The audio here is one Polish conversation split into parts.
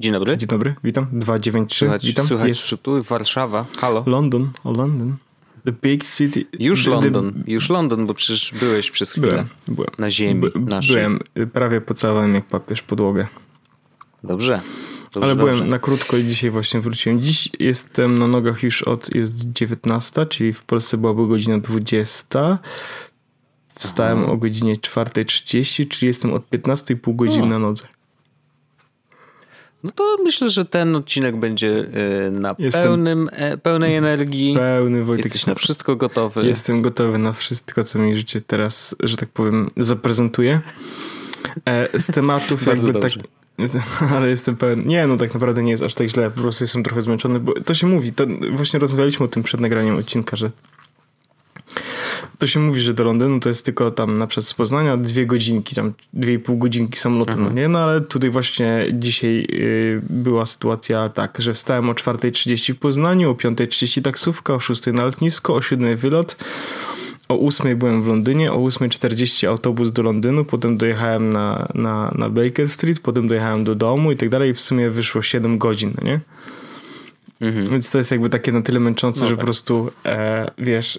Dzień dobry. Dzień dobry, witam. 293, Słychać, witam. słychać Jest szczytu, Warszawa. Halo. London, o London. The big city. Już the, London, już London, bo przecież byłeś przez chwilę Byłem, byłem. na ziemi By, naszej. byłem, y, prawie pocałowałem jak papież podłogę. Dobrze. dobrze Ale dobrze. byłem na krótko i dzisiaj właśnie wróciłem. Dziś jestem na nogach już od, jest 19, czyli w Polsce byłaby godzina 20. Wstałem o godzinie 4.30, czyli jestem od 15,5 godziny O. na nodze. No to myślę, że ten odcinek będzie e, na Jestem- pełnym, e, pełnej energii. Pełny Wojtek. Jesteś na wszystko gotowy. Jestem gotowy na wszystko, co mi życie teraz, że tak powiem, zaprezentuje. E, z tematów jakby tak. Ale jestem pełen. Nie, no tak naprawdę nie jest aż tak źle. Po prostu jestem trochę zmęczony, bo to się mówi. To właśnie rozmawialiśmy o tym przed nagraniem odcinka, że to się mówi, że do Londynu to jest tylko tam na przykład z Poznania dwie godzinki, tam dwie i pół godzinki samolotem, no nie? No ale tutaj właśnie dzisiaj y, była sytuacja tak, że wstałem o 4.30 w Poznaniu, o 5.30 taksówka, o 6.00 na lotnisko, o 7.00 wylot. O 8 byłem w Londynie, o 8.40 autobus do Londynu, potem dojechałem na, na, na Baker Street, potem dojechałem do domu i tak dalej. W sumie wyszło 7 godzin, no nie? Mhm. Więc to jest jakby takie na tyle męczące, No że tak. po prostu e, wiesz,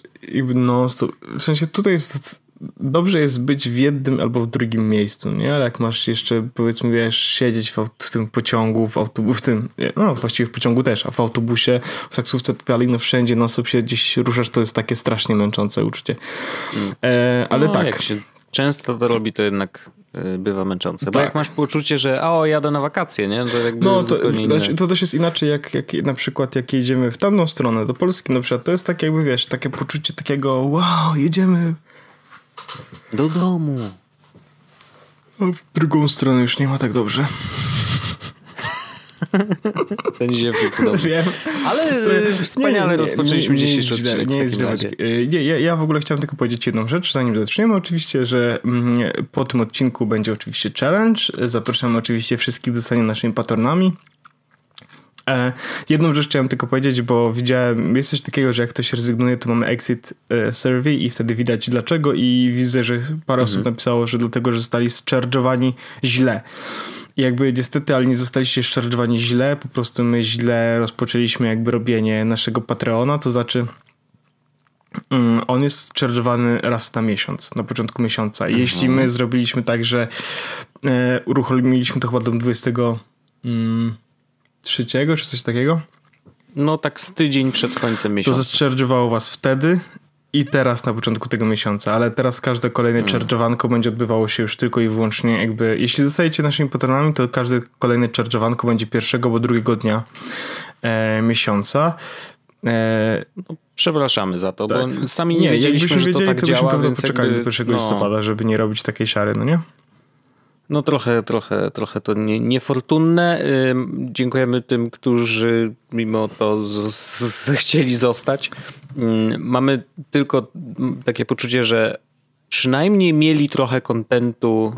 stop, w sensie tutaj jest dobrze jest być w jednym albo w drugim miejscu, nie? Ale jak masz jeszcze powiedzmy wiesz, siedzieć w, w tym pociągu, w autobusie, w tym, no właściwie w pociągu też, a w autobusie, w taksówce, tak dalej, no wszędzie non stop się gdzieś ruszasz, to jest takie strasznie męczące uczucie. E, ale no, tak. Jak się często to robi, to jednak e, bywa męczące. Bo Tak. jak masz poczucie, że o, jadę na wakacje, nie? To jakby No, to, inne. znaczy, to też jest inaczej, jak, jak na przykład jak jedziemy w tamtą stronę, do Polski na przykład, to jest tak jakby, wiesz, takie poczucie takiego wow, jedziemy Do domu. A w drugą stronę już nie ma tak dobrze. Ten ziewnik cudowny. Wiem. Ale e, wspaniale rozpoczęliśmy nie, nie dzisiejszy jest źle, odcinek Nie w jest źle. Y, Nie, ja, ja w ogóle chciałem tylko powiedzieć jedną rzecz, zanim zaczniemy. Oczywiście, że mm, po tym odcinku będzie oczywiście challenge. Zapraszamy oczywiście wszystkich do zostania naszymi patronami. E, jedną rzecz chciałem tylko powiedzieć, bo widziałem, jest coś takiego, że jak ktoś rezygnuje, to mamy exit e, survey i wtedy widać dlaczego i widzę, że parę osób napisało, że dlatego, że zostali zcharge'owani źle. I jakby niestety, ale nie zostaliście zcharge'owani źle, po prostu my źle rozpoczęliśmy jakby robienie naszego Patreona, to znaczy mm, on jest charge'owany raz na miesiąc, na początku miesiąca. I jeśli my zrobiliśmy tak, że e, uruchomiliśmy to chyba do 20 mm, czy coś takiego, No tak z tydzień przed końcem to miesiąca. zcharge'owało was wtedy i teraz na początku tego miesiąca, ale teraz każde kolejne Mm. będzie odbywało się już tylko i wyłącznie jakby, jeśli zostajecie naszymi patronami, to każde kolejne charge'owanko będzie pierwszego albo drugiego dnia e, miesiąca. E, No, przepraszamy za to, Tak. bo sami nie, nie, wiedzieliśmy, że to wiedzieli, tak to byśmy działa, pewno więc poczekali jakby, do 1 no, listopada, żeby nie robić takiej szary, no nie? No trochę, trochę, trochę to nie, niefortunne. Dziękujemy tym, którzy mimo to z, z, zechcieli zostać. Ym, Mamy tylko mm, takie poczucie, że przynajmniej mieli trochę kontentu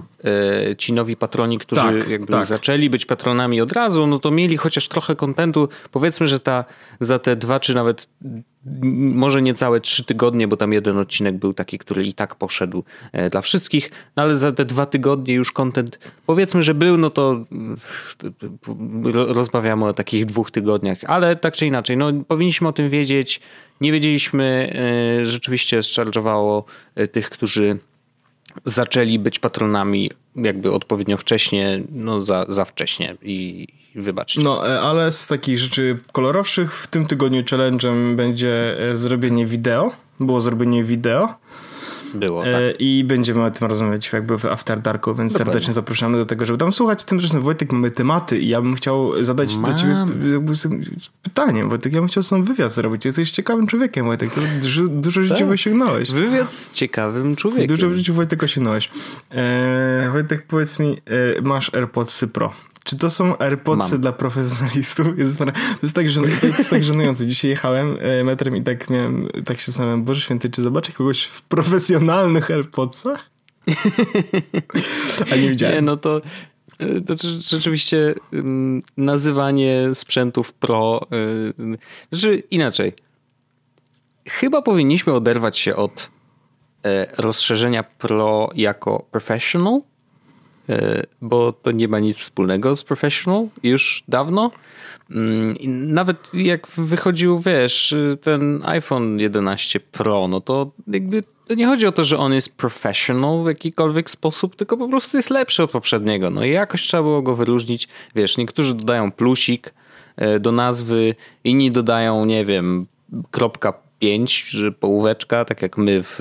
y, ci nowi patroni, którzy Tak, jakby tak. zaczęli być patronami od razu, no to mieli chociaż trochę kontentu. Powiedzmy, że ta za te dwa czy nawet może niecałe trzy tygodnie, bo tam jeden odcinek był taki, który i tak poszedł e, dla wszystkich, no ale za te dwa tygodnie już kontent powiedzmy, że był, no to mm, ro- rozmawiamy o takich dwóch tygodniach, ale tak czy inaczej, no powinniśmy o tym wiedzieć. Nie wiedzieliśmy, e, rzeczywiście zcharge'owało e, tych, którzy zaczęli być patronami jakby odpowiednio wcześnie, no za, za wcześnie i, wybaczcie. No, e, ale z takich rzeczy kolorowszych w tym tygodniu challenge'em będzie e, zrobienie wideo. Było zrobienie wideo. Było, tak. E, I będziemy o tym rozmawiać jakby w After Darku, więc Dokładnie. serdecznie zapraszamy do tego, żeby tam słuchać. Tymczasem Wojtek, mamy tematy i ja bym chciał zadać do ciebie pytanie. Wojtek, ja bym chciał sam wywiad zrobić. Jesteś ciekawym człowiekiem, Wojtek. Dużo, dużo życiu Tak. osiągnąłeś. Wywiad z ciekawym człowiekiem. Dużo w życiu Wojtek osiągnąłeś. E, Wojtek, powiedz mi, e, masz AirPodsy Pro, Czy to są AirPodsy dla profesjonalistów? Jezus, to, jest tak, to jest tak żenujące. Dzisiaj jechałem e, metrem i tak miałem, tak się zastanawiam, Boże Święty, czy zobaczę kogoś w profesjonalnych AirPodsach? A nie widziałem. Nie, no to e, to rzeczywiście mm, nazywanie sprzętów pro. E, znaczy inaczej. Chyba powinniśmy oderwać się od rozszerzenia pro jako professional bo to nie ma nic wspólnego z Professional już dawno. Mm, nawet jak wychodził, wiesz, ten iPhone 11 Pro, no to jakby to nie chodzi o to, że on jest professional w jakikolwiek sposób, tylko po prostu jest lepszy od poprzedniego. No i jakoś trzeba było go wyróżnić. Wiesz, niektórzy dodają plusik e, do nazwy, inni dodają, nie wiem, kropka 5, że połóweczka, tak jak my w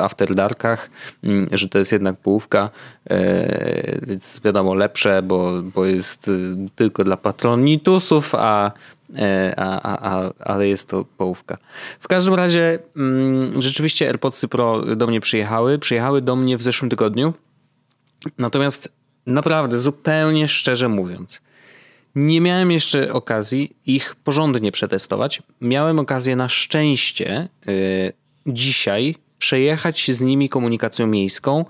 After Darkach, mm, że to jest jednak połówka, e, więc wiadomo lepsze, bo, bo jest y, tylko dla patronitusów, a, e, a, a, a, ale jest to połówka. W każdym razie mm, rzeczywiście AirPodsy Pro do mnie przyjechały. Przyjechały do mnie w zeszłym tygodniu. Natomiast naprawdę, zupełnie szczerze mówiąc, nie miałem jeszcze okazji ich porządnie przetestować. Miałem okazję na szczęście yy, dzisiaj przejechać z nimi komunikacją miejską,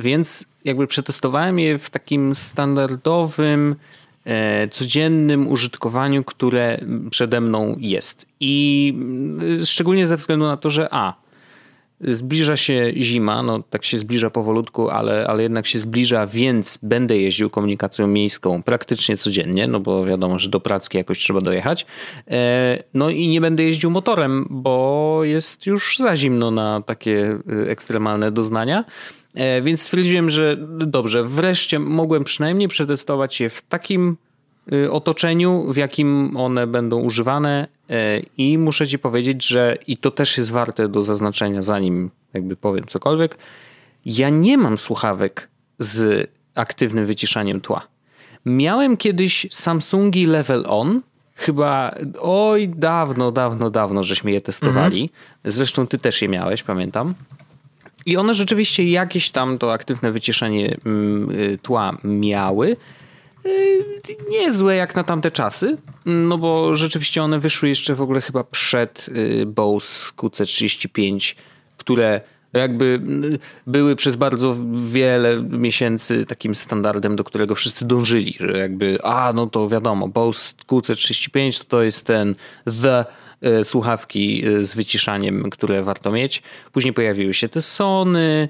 więc jakby przetestowałem je w takim standardowym, yy, codziennym użytkowaniu, które przede mną jest. I yy, szczególnie ze względu na to, że a Zbliża się zima, no tak się zbliża powolutku, ale, ale jednak się zbliża, więc będę jeździł komunikacją miejską praktycznie codziennie, no bo wiadomo, że do pracy jakoś trzeba dojechać. E, no i nie będę jeździł motorem, bo jest już za zimno na takie e, ekstremalne doznania. E, więc stwierdziłem, że dobrze, wreszcie mogłem przynajmniej przetestować je w takim otoczeniu, w jakim one będą używane i muszę ci powiedzieć, że i to też jest warte do zaznaczenia, zanim jakby powiem cokolwiek. Ja nie mam słuchawek z aktywnym wyciszaniem tła. Miałem kiedyś Samsungi Level On, chyba oj dawno, dawno, dawno żeśmy je testowali. Mhm. Zresztą ty też je miałeś, pamiętam. I one rzeczywiście jakieś tam to aktywne wyciszanie mm, y, tła miały, niezłe jak na tamte czasy, no bo rzeczywiście one wyszły jeszcze w ogóle chyba przed y, Bose QC35, które jakby y, były przez bardzo wiele miesięcy takim standardem, do którego wszyscy dążyli, że jakby, a no to wiadomo, Bose QC35 to, to jest ten the słuchawki z wyciszaniem, które warto mieć. Później pojawiły się te Sony,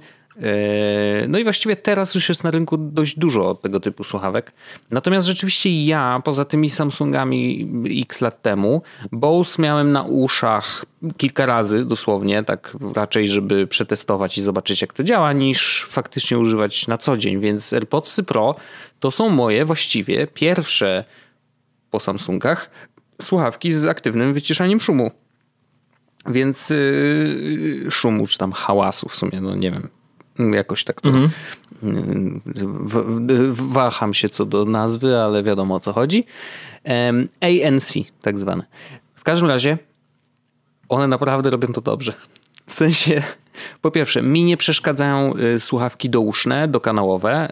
no i właściwie teraz już jest na rynku dość dużo tego typu słuchawek. Natomiast rzeczywiście ja, poza tymi Samsungami x lat temu, Bose miałem na uszach kilka razy dosłownie, tak raczej, żeby przetestować i zobaczyć jak to działa, niż faktycznie używać na co dzień. Więc AirPodsy Pro to są moje właściwie pierwsze po Samsungach słuchawki z aktywnym wyciszaniem szumu. Więc yy, szumu, czy tam hałasu w sumie, no nie wiem, Jakoś tak to. Mhm. Waham się co do nazwy, ale wiadomo o co chodzi. ANC, tak zwane. W każdym razie, one naprawdę robią to dobrze. W sensie, po pierwsze, mi nie przeszkadzają y, słuchawki douszne, dokanałowe,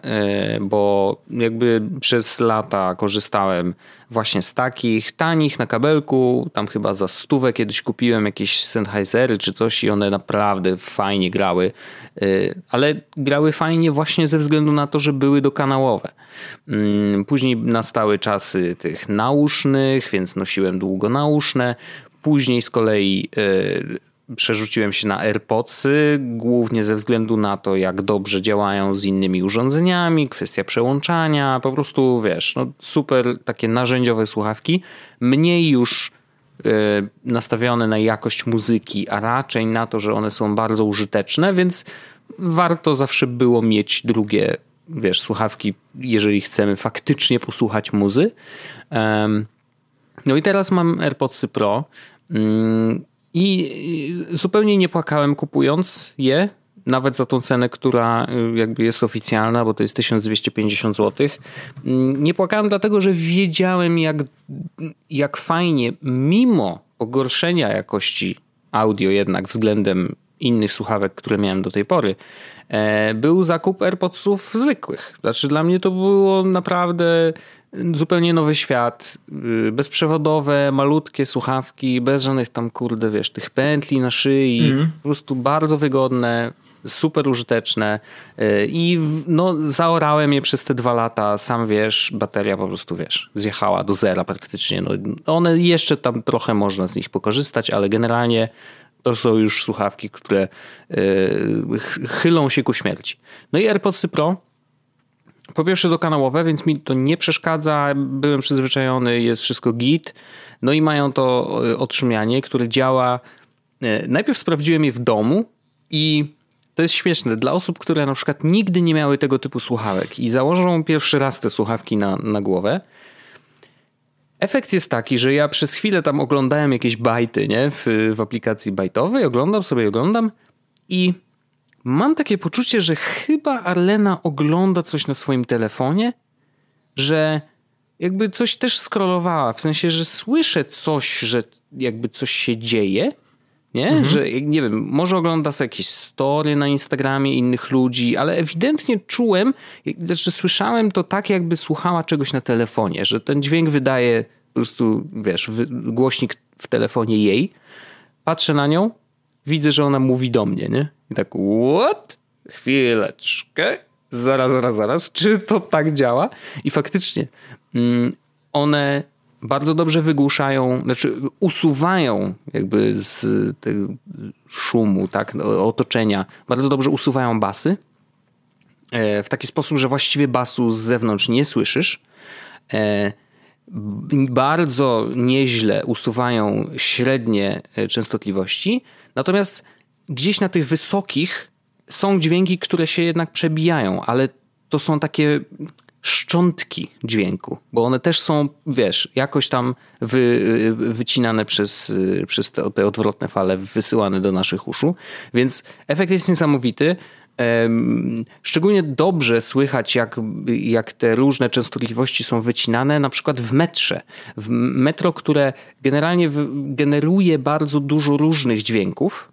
y, bo jakby przez lata korzystałem właśnie z takich tanich na kabelku. Tam chyba za stówę kiedyś kupiłem jakieś Sennheisery czy coś i one naprawdę fajnie grały. Y, ale grały fajnie właśnie ze względu na to, że były dokanałowe. Mm, później nastały czasy tych nausznych, więc nosiłem długo nauszne. Później z kolei przerzuciłem się na AirPodsy, głównie ze względu na to, jak dobrze działają z innymi urządzeniami, kwestia przełączania, po prostu wiesz, no super takie narzędziowe słuchawki, mniej już yy, nastawione na jakość muzyki, a raczej na to, że one są bardzo użyteczne, więc warto zawsze było mieć drugie, wiesz, słuchawki, jeżeli chcemy faktycznie posłuchać muzy. no i teraz mam AirPodsy Pro. Mm, i zupełnie nie płakałem kupując je, nawet za tą cenę, która y, jakby jest oficjalna, bo to jest 1250 zł. Mm, nie płakałem dlatego, że wiedziałem jak, jak fajnie, mimo pogorszenia jakości audio jednak względem innych słuchawek, które miałem do tej pory, e, był zakup AirPodsów zwykłych. Znaczy dla mnie to było naprawdę zupełnie nowy świat, y, bezprzewodowe, malutkie słuchawki, bez żadnych tam, kurde, wiesz, tych pętli na szyi, mm. po prostu bardzo wygodne, super użyteczne y, i no, zaorałem je przez te dwa lata, sam wiesz, bateria po prostu, wiesz, zjechała do zera praktycznie. No, one jeszcze tam trochę można z nich pokorzystać, ale generalnie to są już słuchawki, które yy, chylą się ku śmierci. No i AirPods Pro po pierwsze dokanałowe, więc mi to nie przeszkadza, byłem przyzwyczajony, jest wszystko git. No i mają to e, otrzymianie, które działa. E, najpierw sprawdziłem je w domu i to jest śmieszne. Dla osób, które na przykład nigdy nie miały tego typu słuchawek i założą pierwszy raz te słuchawki na, na głowę, efekt jest taki, że ja przez chwilę tam oglądałem jakieś bajty nie? W, w aplikacji bajtowej, oglądam sobie, oglądam i mam takie poczucie, że chyba Arlena ogląda coś na swoim telefonie, że jakby coś też scrollowała, w sensie, że słyszę coś, że jakby coś się dzieje, nie? Mhm. Że nie wiem, może ogląda sobie jakieś story na Instagramie innych ludzi, ale ewidentnie czułem, znaczy słyszałem to tak, jakby słuchała czegoś na telefonie, że ten dźwięk wydaje po prostu, wiesz, głośnik w telefonie jej. Patrzę na nią, widzę, że ona mówi do mnie, nie? I tak, what? Chwileczkę. Zaraz, zaraz, zaraz. Czy to tak działa? I faktycznie mm, one bardzo dobrze wygłuszają, znaczy usuwają jakby z tego szumu, tak, otoczenia, bardzo dobrze usuwają basy e, w taki sposób, że właściwie basu z zewnątrz nie słyszysz. E, bardzo nieźle usuwają średnie e, częstotliwości, natomiast gdzieś na tych wysokich są dźwięki, które się jednak przebijają, ale to są takie szczątki dźwięku, bo one też są, wiesz, jakoś tam wy, wycinane przez, przez te, te odwrotne fale, wysyłane do naszych uszu, więc efekt jest niesamowity. Szczególnie dobrze słychać, jak, jak te różne częstotliwości są wycinane, na przykład w metrze. W metro, które generalnie generuje bardzo dużo różnych dźwięków,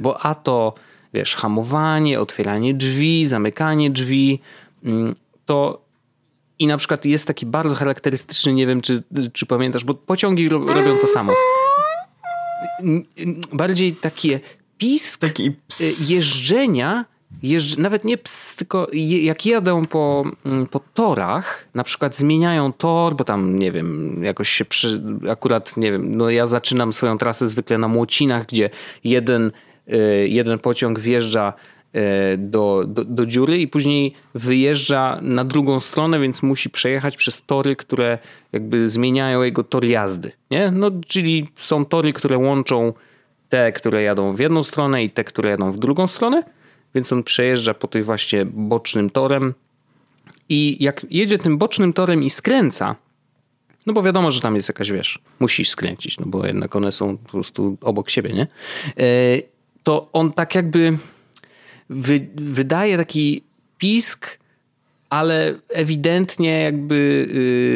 bo a to wiesz, hamowanie, otwieranie drzwi, zamykanie drzwi, mm, to i na przykład jest taki bardzo charakterystyczny, nie wiem czy, czy pamiętasz, bo pociągi robią to samo. Bardziej takie pisk Taki ps. jeżdżenia, jeżdż, nawet nie ps, tylko jak jadą po, mm, po torach, na przykład zmieniają tor, bo tam, nie wiem, jakoś się przy, akurat, nie wiem, no ja zaczynam swoją trasę zwykle na Młocinach, gdzie jeden, y, jeden pociąg wjeżdża y, do, do, do dziury i później wyjeżdża na drugą stronę, więc musi przejechać przez tory, które jakby zmieniają jego tor jazdy. Nie? No, czyli są tory, które łączą te, które jadą w jedną stronę i te, które jadą w drugą stronę, więc on przejeżdża po tych właśnie bocznym torem i jak jedzie tym bocznym torem i skręca, no bo wiadomo, że tam jest jakaś, wiesz, musi skręcić, no bo jednak one są po prostu obok siebie, nie? E, to on tak jakby wy, wydaje taki pisk, ale ewidentnie jakby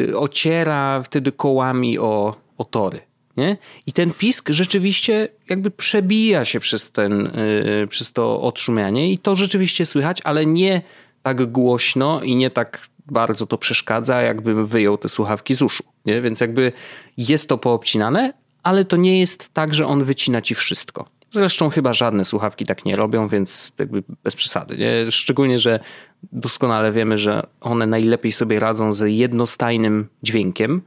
y, ociera wtedy kołami o, o tory. Nie? I ten pisk rzeczywiście jakby przebija się przez, ten, yy, przez to odszumianie i to rzeczywiście słychać, ale nie tak głośno i nie tak bardzo to przeszkadza, jakbym wyjął te słuchawki z uszu. Nie? Więc jakby jest to poobcinane, ale to nie jest tak, że on wycina ci wszystko. Zresztą chyba żadne słuchawki tak nie robią, więc jakby bez przesady. Nie? Szczególnie, że doskonale wiemy, że one najlepiej sobie radzą z jednostajnym dźwiękiem,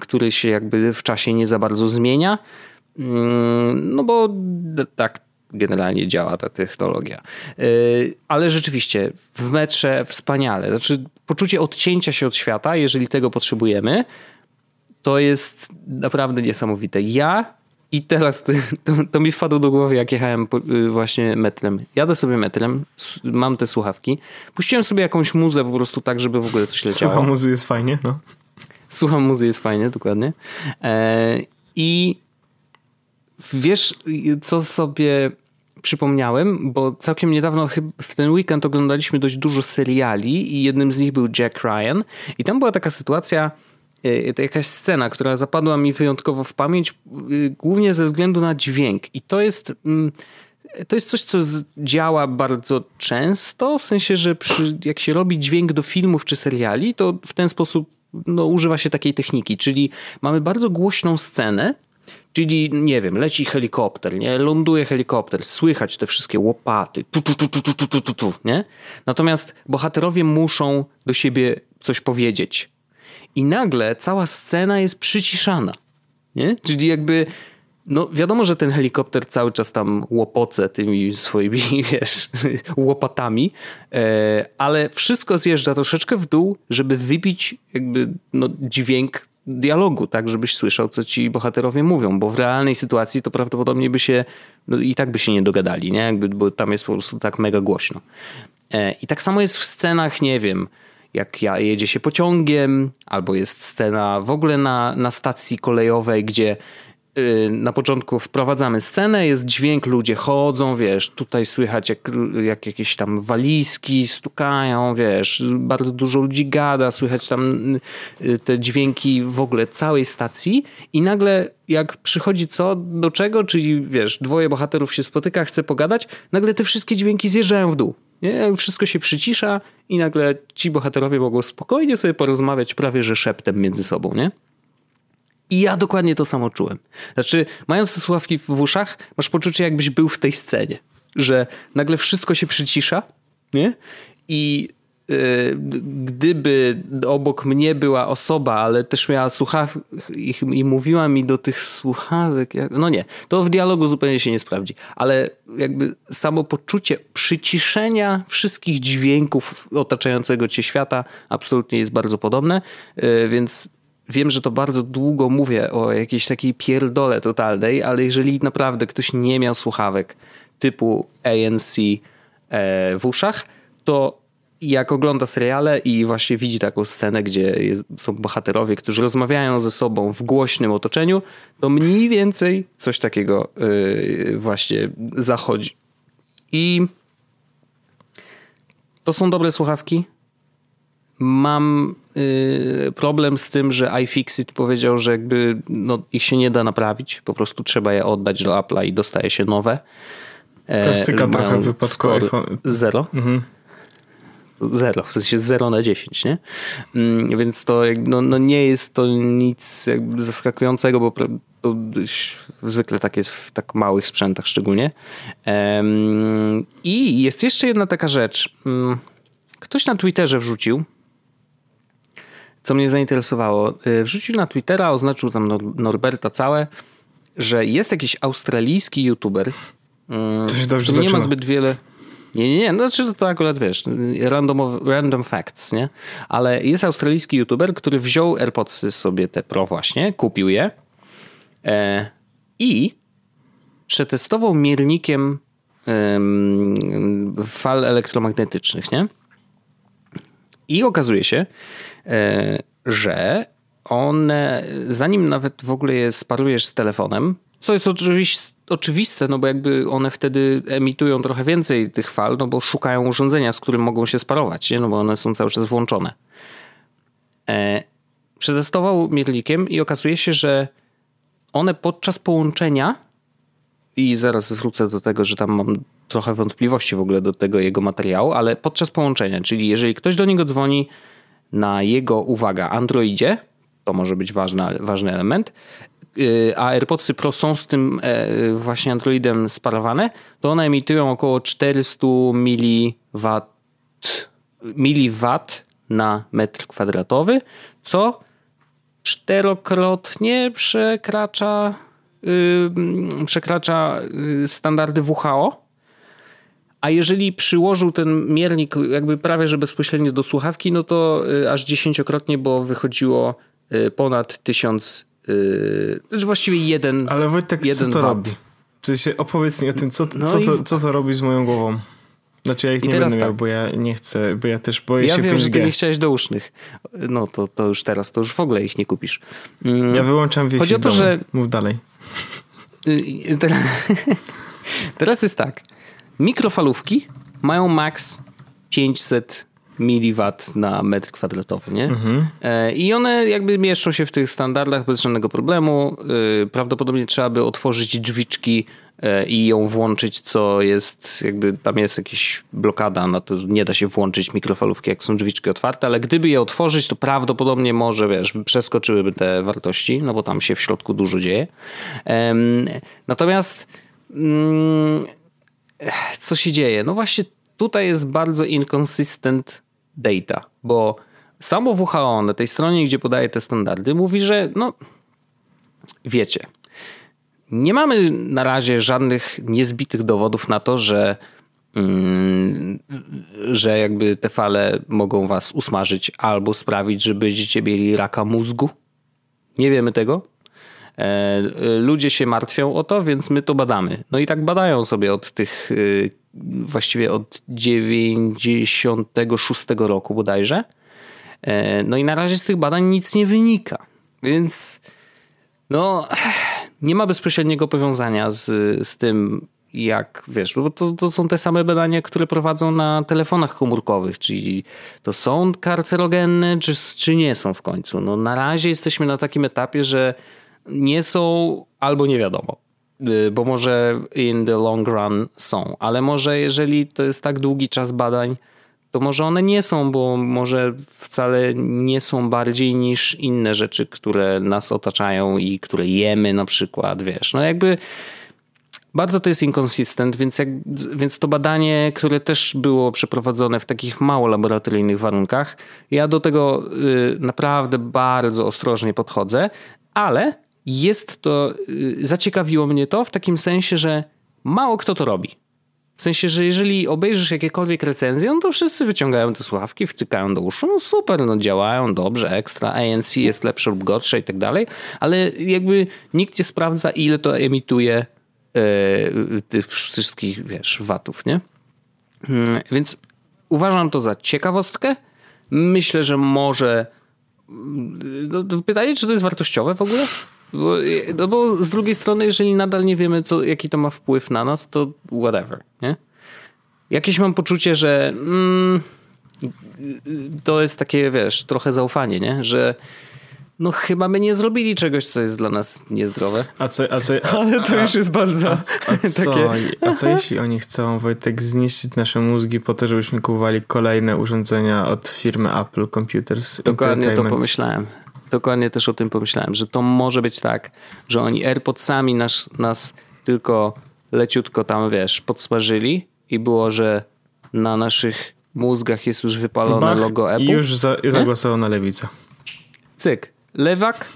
który się jakby w czasie nie za bardzo zmienia. Mm, no bo tak generalnie działa ta technologia. E, ale rzeczywiście w metrze wspaniale. Znaczy poczucie odcięcia się od świata, jeżeli tego potrzebujemy, to jest naprawdę niesamowite. Ja i teraz to, to, mi wpadło do głowy, jak jechałem y, właśnie metrem. Jadę sobie metrem, mam te słuchawki. Puściłem sobie jakąś muzę po prostu tak, żeby w ogóle coś leciało. Słucham muzy jest fajnie, no. Słucham muzy, jest fajnie, dokładnie. E, I wiesz, co sobie przypomniałem, bo całkiem niedawno w ten weekend oglądaliśmy dość dużo seriali i jednym z nich był Jack Ryan i tam była taka sytuacja, e, jakaś scena, która zapadła mi wyjątkowo w pamięć, e, głównie ze względu na dźwięk. I to jest mm, to jest coś, co działa bardzo często, w sensie, że przy, jak się robi dźwięk do filmów czy seriali, to w ten sposób no, używa się takiej techniki, czyli mamy bardzo głośną scenę, Czyli, nie wiem, leci helikopter, nie? Ląduje helikopter, słychać te wszystkie łopaty, tu, tu, tu, tu, tu, tu, tu, tu, nie? Natomiast bohaterowie muszą do siebie coś powiedzieć. I nagle cała scena jest przyciszana, nie? Czyli jakby, no wiadomo, że ten helikopter cały czas tam łopoce tymi swoimi, wiesz, łopatami, e, ale wszystko zjeżdża troszeczkę w dół, żeby wybić jakby no, dźwięk dialogu, tak, żebyś słyszał, co ci bohaterowie mówią, bo w realnej sytuacji to prawdopodobnie by się, no i tak by się nie dogadali, nie? Jakby, bo tam jest po prostu tak mega głośno. E, I tak samo jest w scenach, nie wiem, jak ja jedzie się pociągiem, albo jest scena w ogóle na, na stacji kolejowej, gdzie na początku wprowadzamy scenę, jest dźwięk, ludzie chodzą, wiesz, tutaj słychać jak, jak jakieś tam walizki stukają, wiesz, bardzo dużo ludzi gada, słychać tam y, te dźwięki w ogóle całej stacji i nagle jak przychodzi co do czego, czyli wiesz, dwoje bohaterów się spotyka, chce pogadać, nagle te wszystkie dźwięki zjeżdżają w dół. Nie? Wszystko się przycisza i nagle ci bohaterowie mogą spokojnie sobie porozmawiać prawie że szeptem między sobą, nie? I ja dokładnie to samo czułem. Znaczy, mając te słuchawki w uszach, masz poczucie, jakbyś był w tej scenie, że nagle wszystko się przycisza, nie? I yy, gdyby obok mnie była osoba, ale też miała słuchawki i, mówiła mi do tych słuchawek, jak, no nie, to w dialogu zupełnie się nie sprawdzi, ale jakby samo poczucie przyciszenia wszystkich dźwięków otaczającego cię świata absolutnie jest bardzo podobne, yy, więc Wiem, że to bardzo długo mówię o jakiejś takiej pierdole totalnej, ale jeżeli naprawdę ktoś nie miał słuchawek typu ANC e, w uszach, to jak ogląda seriale i właśnie widzi taką scenę, gdzie jest, są bohaterowie, którzy rozmawiają ze sobą w głośnym otoczeniu, to mniej więcej coś takiego yy, właśnie zachodzi. I to są dobre słuchawki. Mam y, problem z tym, że iFixit powiedział, że jakby no, ich się nie da naprawić, po prostu trzeba je oddać do Apple'a i dostaje się nowe. E, Klasyka trochę w wypadku iPhone. Zero. Mhm. Zero, w sensie 0 na 10, nie? Mm, więc to no, no nie jest to nic zaskakującego, bo to zwykle tak jest w tak małych sprzętach szczególnie. I jest jeszcze jedna taka rzecz. Mm, ktoś na Twitterze wrzucił, co mnie zainteresowało. Y, wrzucił na Twittera, oznaczył tam Norberta całe, że jest jakiś australijski youtuber, mm, to się dobrze nie zaczyna. ma zbyt wiele... Nie, nie, nie, no, znaczy to, to akurat wiesz, random, random facts, nie? Ale jest australijski youtuber, który wziął AirPodsy sobie te Pro właśnie, kupił je e, i przetestował miernikiem fal elektromagnetycznych, nie? I okazuje się, że one, zanim nawet w ogóle je sparujesz z telefonem, co jest oczywiste, no bo jakby one wtedy emitują trochę więcej tych fal, no bo szukają urządzenia, z którym mogą się sparować, nie? no bo one są cały czas włączone. E, przetestował mierlikiem i okazuje się, że one podczas połączenia i zaraz wrócę do tego, że tam mam trochę wątpliwości w ogóle do tego jego materiału, ale podczas połączenia, czyli jeżeli ktoś do niego dzwoni, na jego, uwaga, Androidzie, to może być ważny, ważny element, y, a AirPodsy Pro są z tym e, właśnie Androidem sparowane, to one emitują około 400 mW, mW na metr kwadratowy, co czterokrotnie przekracza, yy, przekracza y, standardy WHO a jeżeli przyłożył ten miernik jakby prawie że bezpośrednio do słuchawki, no to y, aż dziesięciokrotnie, bo wychodziło y, ponad tysiąc, yy, znaczy właściwie jeden Ale Wojtek, jeden co to robi? Czy się opowiedz mi o tym, co, no co, i... co, co to robi z moją głową? Znaczy ja ich I nie będę miał, tak. bo ja nie chcę, bo ja też boję ja się Ja wiem, 5G. że ty nie chciałeś dousznych. No to, to już teraz, to już w ogóle ich nie kupisz. Mm. Ja wyłączam wiesi Chodzi o to, że... Mów dalej. Y, teraz jest tak. Mikrofalówki mają max 500 miliwat na metr kwadratowy, nie? Mhm. I one jakby mieszczą się w tych standardach bez żadnego problemu. Prawdopodobnie trzeba by otworzyć drzwiczki E, i ją włączyć, co jest, jakby tam jest jakaś blokada na to, że nie da się włączyć mikrofalówki, jak są drzwiczki otwarte, ale gdyby je otworzyć, to prawdopodobnie może, wiesz, przeskoczyłyby te wartości, no bo tam się w środku dużo dzieje. Natomiast mm, co się dzieje? No właśnie tutaj jest bardzo inconsistent data, bo samo WHO na tej stronie, gdzie podaje te standardy, mówi, że no wiecie, nie mamy na razie żadnych niezbitych dowodów na to, że, mm, że jakby te fale mogą was usmażyć albo sprawić, że będziecie mieli raka mózgu. Nie wiemy tego. E, ludzie się martwią o to, więc my to badamy. No i tak badają sobie od tych y, właściwie od 96 roku bodajże. E, no i na razie z tych badań nic nie wynika. Więc no nie ma bezpośredniego powiązania z, z tym, jak wiesz, bo to, to są te same badania, które prowadzą na telefonach komórkowych, czyli to są karcerogenne, czy, czy nie są w końcu. No na razie jesteśmy na takim etapie, że nie są albo nie wiadomo. Y, bo może in the long run są, ale może jeżeli to jest tak długi czas badań, to może one nie są, bo może wcale nie są bardziej niż inne rzeczy, które nas otaczają i które jemy na przykład, wiesz. No jakby bardzo to jest inconsistent, więc, jak, więc to badanie, które też było przeprowadzone w takich mało laboratoryjnych warunkach, ja do tego y, naprawdę bardzo ostrożnie podchodzę, ale jest to, y, zaciekawiło mnie to w takim sensie, że mało kto to robi. W sensie, że jeżeli obejrzysz jakiekolwiek recenzje, no to wszyscy wyciągają te słuchawki, wtykają do uszu, no super, no działają dobrze, ekstra, ANC jest lepsze lub gorsze i tak dalej, ale jakby nikt nie sprawdza, ile to emituje yy, tych wszystkich, wiesz, watów, nie? Yy, więc uważam to za ciekawostkę. Myślę, że może. No, pytanie, czy to jest wartościowe w ogóle? Bo, no bo z drugiej strony, jeżeli nadal nie wiemy, co, jaki to ma wpływ na nas, to whatever, nie? Jakieś mam poczucie, że mm, to jest takie, wiesz, trochę zaufanie, nie? Że no chyba my nie zrobili czegoś, co jest dla nas niezdrowe. A co, a co, a, Ale to a, już jest bardzo a, a co, takie... A co jeśli oni chcą, Wojtek, zniszczyć nasze mózgi po to, żebyśmy kupowali kolejne urządzenia od firmy Apple Computers? Dokładnie to pomyślałem dokładnie też o tym pomyślałem, że to może być tak, że oni AirPodsami nas, nas tylko leciutko tam, wiesz, podsmażyli i było, że na naszych mózgach jest już wypalone Bach, logo Apple. I już za, zagłosował na lewicę. Cyk. Lewak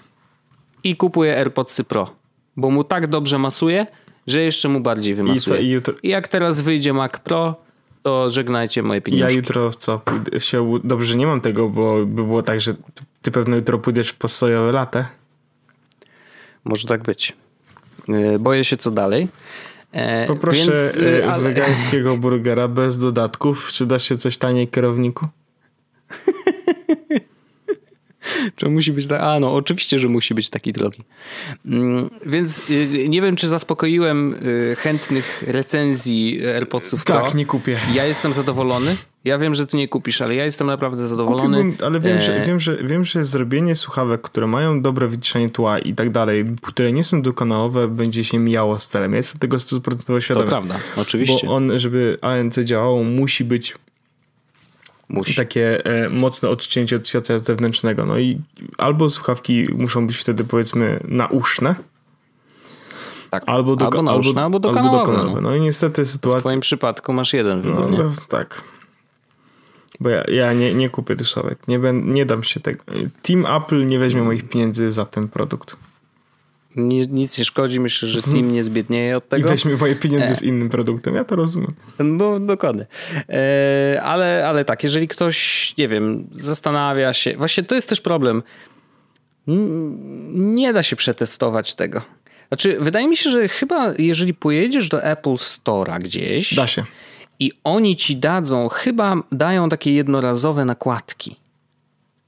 i kupuje AirPodsy Pro, bo mu tak dobrze masuje, że jeszcze mu bardziej wymasuje. I, co, i, jutro... I jak teraz wyjdzie Mac Pro, to żegnajcie moje pieniądze. Ja jutro co? Pójdę się, dobrze, nie mam tego, bo by było tak, że ty pewno jutro pójdziesz po sojowe latę. Może tak być. E, boję się co dalej. E, Poproszę Więc, e, ale... wegańskiego burgera bez dodatków. Czy da się coś taniej kierowniku? Czy musi być tak? A no, oczywiście, że musi być taki drogi. Mm, więc nie wiem, czy zaspokoiłem chętnych recenzji AirPodsów Pro. Tak, nie kupię. Ja jestem zadowolony. Ja wiem, że ty nie kupisz, ale ja jestem naprawdę zadowolony. Kupiłbym, ale wiem, e... że, wiem, że, wiem, że zrobienie słuchawek, które mają dobre wyciszenie tła i tak dalej, które nie są dokonałowe, będzie się mijało z celem. Ja jestem tego 100% świadomy. To prawda, oczywiście. Bo on, żeby ANC działało, musi być Musi. Takie e, mocne odcięcie od świata zewnętrznego. No i albo słuchawki muszą być wtedy powiedzmy nauszne, tak. Albo, do, albo, nauszne, albo, albo. Albo no. no i niestety sytuacja... W twoim przypadku masz jeden wybór, no, no, tak. Bo ja, ja nie, nie kupię słuchawek. Nie, ben, nie dam się tego. Team Apple nie weźmie moich pieniędzy za ten produkt. nic nie szkodzi, myślę, że Steam nie zbiednieje od tego. I weźmie moje pieniądze e. z innym produktem, ja to rozumiem. No, dokładnie. E, ale, ale tak, jeżeli ktoś, nie wiem, zastanawia się, właśnie to jest też problem. Nie da się przetestować tego. Znaczy, wydaje mi się, że chyba jeżeli pojedziesz do Apple Store'a gdzieś. Da się. I oni ci dadzą, chyba dają takie jednorazowe nakładki.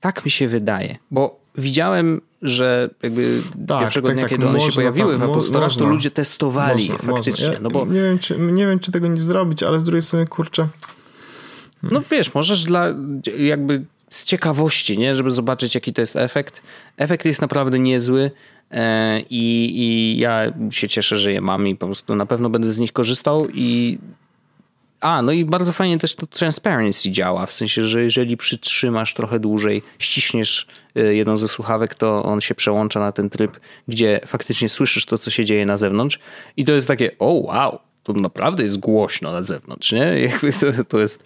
Tak mi się wydaje, bo widziałem, że jakby tak, pierwszego tak, dnia, tak, kiedy one się pojawiły tak, w Apple Store, to ludzie testowali można, faktycznie. Można. Ja, no bo... nie, wiem, czy, nie wiem, czy tego nie zrobić, ale z drugiej strony, kurczę, No wiesz, możesz dla jakby z ciekawości, nie? Żeby zobaczyć jaki to jest efekt. Efekt jest naprawdę niezły. E, I, I ja się cieszę, że je mam i po prostu na pewno będę z nich korzystał i a, no i bardzo fajnie też to transparency działa, w sensie, że jeżeli przytrzymasz trochę dłużej, ściśniesz e, jedną ze słuchawek, to on się przełącza na ten tryb, gdzie faktycznie słyszysz to, co się dzieje na zewnątrz i to jest takie, o wow, to naprawdę jest głośno na zewnątrz, nie? Jakby to, to jest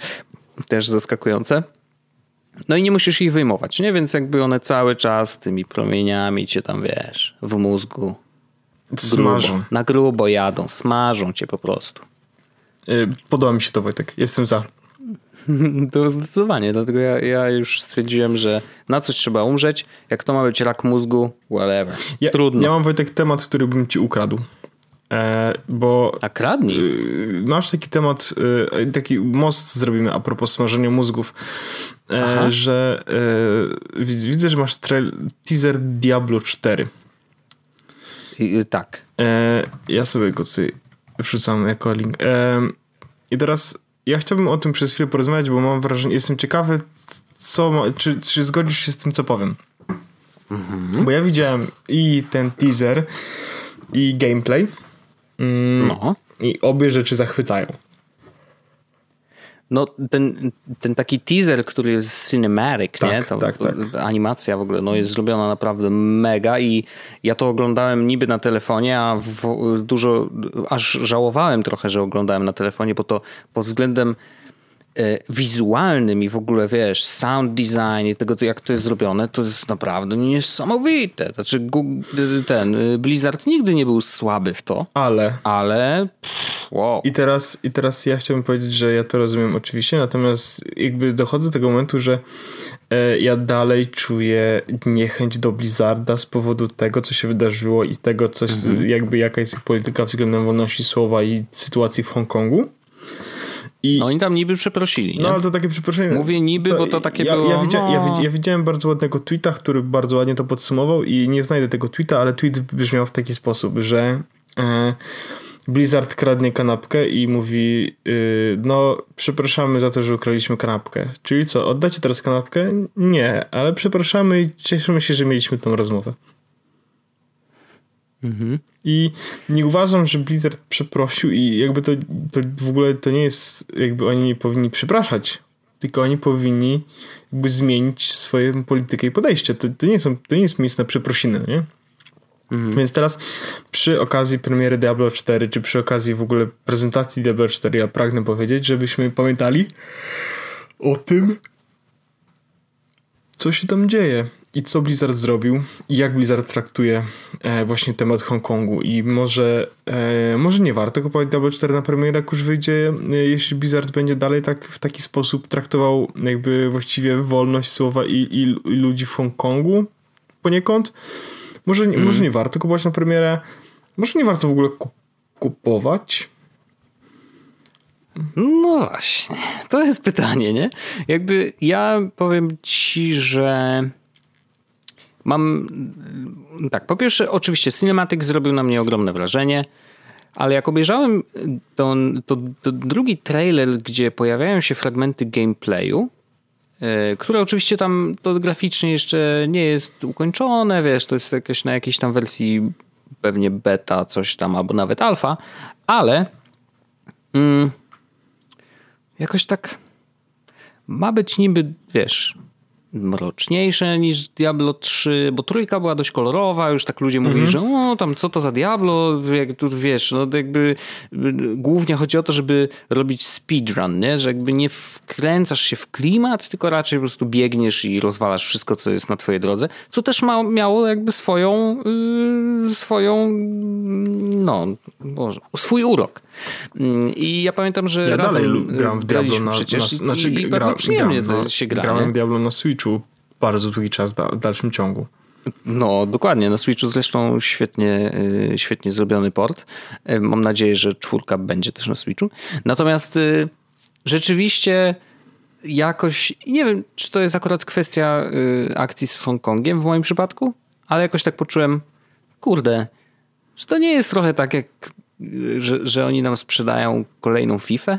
też zaskakujące. No i nie musisz ich wyjmować, nie? Więc jakby one cały czas tymi promieniami cię tam, wiesz, w mózgu Smażą. Grubo, na grubo jadą, smażą cię po prostu. Y, podoba mi się to, Wojtek. Jestem za. To zdecydowanie, dlatego ja, ja już stwierdziłem, że na coś trzeba umrzeć. Jak to ma być rak mózgu, whatever. Ja, Trudno. Ja mam, Wojtek, temat, który bym ci ukradł. E, bo A kradnij. y, masz taki temat, y, taki most zrobimy a propos smażenia mózgów, e, że e, widzę, że masz trail, teaser Diablo 4. I, i, tak. E, ja sobie go tutaj wrzucam jako link. I teraz ja chciałbym o tym przez chwilę porozmawiać, bo mam wrażenie, jestem ciekawy, co, czy, czy zgodzisz się z tym, co powiem. Bo ja widziałem i ten teaser, i gameplay. Mm, No. I obie rzeczy zachwycają. No, ten, ten taki teaser, który jest cinematic, Tak, nie? To, tak, tak. Animacja w ogóle no, jest zrobiona naprawdę mega i ja to oglądałem niby na telefonie, a w, dużo, aż żałowałem trochę, że oglądałem na telefonie, bo to pod względem wizualnym i w ogóle, wiesz, sound design i tego, jak to jest zrobione, to jest naprawdę niesamowite. Znaczy, Gu- ten e, Blizzard nigdy nie był słaby w to, Ale ale pff, wow. I teraz, I teraz ja chciałbym powiedzieć, że ja to rozumiem oczywiście, natomiast jakby dochodzę do tego momentu, że e, ja dalej czuję niechęć do Blizzarda z powodu tego, co się wydarzyło i tego, co, jakby jaka jest ich polityka względem wolności słowa i sytuacji w Hongkongu. I, No oni tam niby przeprosili, nie? no ale to takie przeproszenie. Mówię niby, bo to takie ja, było, Ja, widzia, ja, no. widzi- ja widziałem bardzo ładnego tweeta, który bardzo ładnie to podsumował i nie znajdę tego tweeta, ale tweet brzmiał w taki sposób, że e, Blizzard kradnie kanapkę i mówi y, no przepraszamy za to, że ukradliśmy kanapkę. Czyli co, oddacie teraz kanapkę? Nie, ale przepraszamy i cieszymy się, że mieliśmy tą rozmowę. Mhm. I nie uważam, że Blizzard przeprosił i jakby to, to w ogóle to nie jest, jakby oni nie powinni przepraszać, tylko oni powinni jakby zmienić swoją politykę i podejście. To, to, nie, są, to nie jest miejsce na przeprosiny, nie? Więc teraz przy okazji premiery Diablo 4, czy przy okazji w ogóle prezentacji Diablo 4, ja pragnę powiedzieć, żebyśmy pamiętali o tym, co się tam dzieje i co Blizzard zrobił i jak Blizzard traktuje e, właśnie temat Hongkongu i może e, może nie warto kupować Diablo 4 na premierę, jak już wyjdzie, e, jeśli Blizzard będzie dalej tak w taki sposób traktował jakby właściwie wolność słowa i, i, i ludzi w Hongkongu poniekąd. Może, nie może nie warto kupować na premierę, może nie warto w ogóle kup- kupować. No właśnie, to jest pytanie, nie? Jakby ja powiem ci, że mam. Tak, po pierwsze, oczywiście Cinematic zrobił na mnie ogromne wrażenie, ale jak obejrzałem to, to, to drugi trailer, gdzie pojawiają się fragmenty gameplayu, e, które oczywiście tam to graficznie jeszcze nie jest ukończone, wiesz, to jest jakieś na jakiejś tam wersji pewnie beta, coś tam, albo nawet alfa, ale mm, jakoś tak ma być niby, wiesz, mroczniejsze niż Diablo 3, bo trójka była dość kolorowa, już tak ludzie mówili, że o, tam co to za Diablo, jak tu wiesz, no to jakby głównie chodzi o to, żeby robić speedrun, nie? że jakby nie wkręcasz się w klimat, tylko raczej po prostu biegniesz i rozwalasz wszystko, co jest na twojej drodze, co też ma, miało jakby swoją yy, swoją no, Boże, swój urok. Mm, I ja pamiętam, że Ja razem dalej gram w Diablo na, przecież na znaczy, i, i gra- bardzo przyjemnie no, się gra. Grałem Diablo na Switchu bardzo długi czas w dalszym ciągu. No, dokładnie. Na Switchu zresztą świetnie, y, świetnie zrobiony port. Y, Mam nadzieję, że czwórka będzie też na Switchu. Natomiast y, rzeczywiście jakoś, nie wiem, czy to jest akurat kwestia akcji z Hongkongiem w moim przypadku, ale jakoś tak poczułem, kurde, że to nie jest trochę tak jak, że, że oni nam sprzedają kolejną FIFA.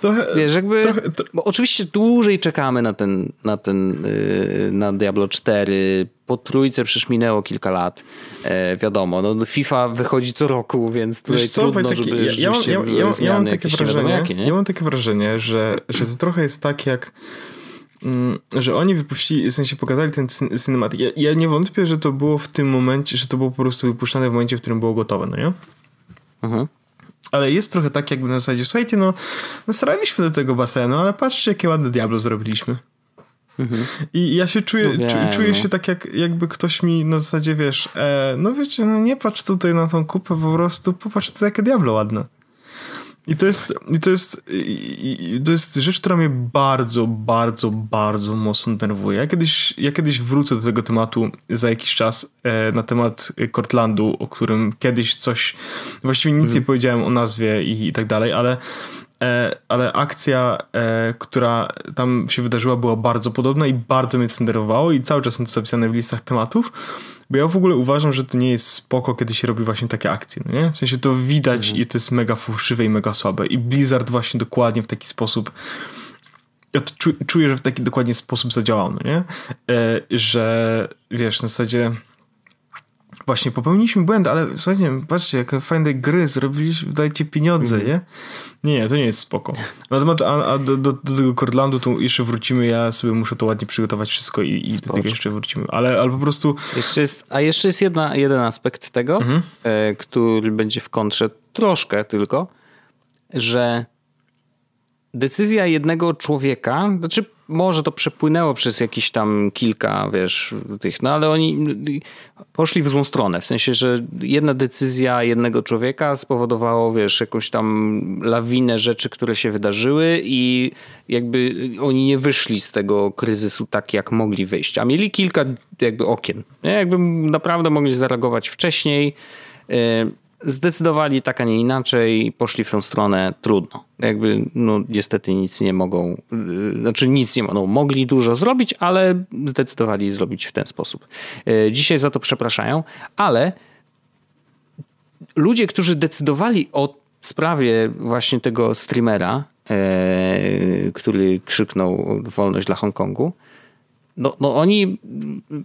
Trochę, wiesz, jakby, trochę, to... bo oczywiście dłużej czekamy na ten, na ten, yy, na Diablo 4, po trójce przecież minęło kilka lat, e, wiadomo, no FIFA wychodzi co roku, więc tutaj Wiesz co, trudno, Wojtek, żeby ja, ja, ja, ja, ja mam takie wrażenie, jakie, ja mam takie wrażenie, że, że to trochę jest tak jak mm, że oni wypuścili, w sensie pokazali ten cinematic. Ja, ja, nie wątpię, że to było w tym momencie, że to było po prostu wypuszczane w momencie, w którym było gotowe, no nie? Mhm. Ale jest trochę tak jakby na zasadzie, słuchajcie, no, no staraliśmy do tego basenu, ale patrzcie, jakie ładne Diablo zrobiliśmy. Mhm. I ja się czuję, no wiem, czuję no. się tak, jak, jakby ktoś mi na zasadzie, wiesz, e, no wiecie, no nie patrz tutaj na tą kupę, po prostu popatrz to jakie Diablo ładne. I to jest, i to jest, i, to jest rzecz, która mnie bardzo, bardzo, bardzo mocno denerwuje. Ja kiedyś, ja kiedyś wrócę do tego tematu za jakiś czas e, na temat Cortlandu, o którym kiedyś coś, właściwie nic mhm. nie powiedziałem o nazwie i, i tak dalej, ale ale akcja, e, która tam się wydarzyła, była bardzo podobna i bardzo mnie zdenerwowało i cały czas są to zapisane w listach tematów, bo ja w ogóle uważam, że to nie jest spoko, kiedy się robi właśnie takie akcje, no nie? W sensie to widać mhm. i to jest mega fałszywe i mega słabe i Blizzard właśnie dokładnie w taki sposób ja czuję, że w taki dokładnie sposób zadziałał, no nie? E, że wiesz, na zasadzie właśnie popełniliśmy błęd, ale słuchajcie, patrzcie, jakie fajne gry zrobiliśmy, dajcie pieniądze, mm. nie? Nie, to nie jest spoko. Natomiast a, a do, do, do, tego Cordlandu tu jeszcze wrócimy, ja sobie muszę to ładnie przygotować wszystko i, i do tego jeszcze wrócimy. Ale, ale po prostu... Jeszcze jest, a jeszcze jest jedna, jeden aspekt tego, mhm. e, który będzie w kontrze troszkę tylko, że decyzja jednego człowieka, znaczy może to przepłynęło przez jakieś tam kilka, wiesz, tych, no ale oni poszli w złą stronę, w sensie, że jedna decyzja jednego człowieka spowodowało, wiesz, jakąś tam lawinę rzeczy, które się wydarzyły i jakby oni nie wyszli z tego kryzysu tak, jak mogli wyjść, a mieli kilka jakby okien, nie? jakby naprawdę mogli zareagować wcześniej, y, zdecydowali tak, a nie inaczej, poszli w tą stronę, trudno. Jakby, no niestety nic nie mogą, yy, znaczy nic nie mogą, mogli dużo zrobić, ale zdecydowali zrobić w ten sposób. Yy, dzisiaj za to przepraszają, ale ludzie, którzy decydowali o sprawie właśnie tego streamera, yy, który krzyknął wolność dla Hongkongu, no, no oni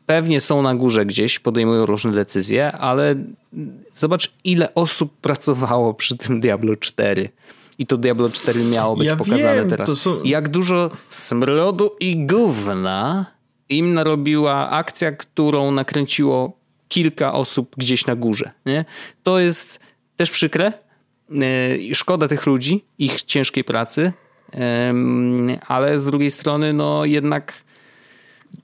pewnie są na górze gdzieś, podejmują różne decyzje, ale zobacz ile osób pracowało przy tym Diablo 4. I to Diablo 4 miało być ja pokazane wiem, teraz. Są... Jak dużo smrodu i gówna im narobiła akcja, którą nakręciło kilka osób gdzieś na górze. Nie? To jest też przykre. E, szkoda tych ludzi, ich ciężkiej pracy, ale z drugiej strony, no jednak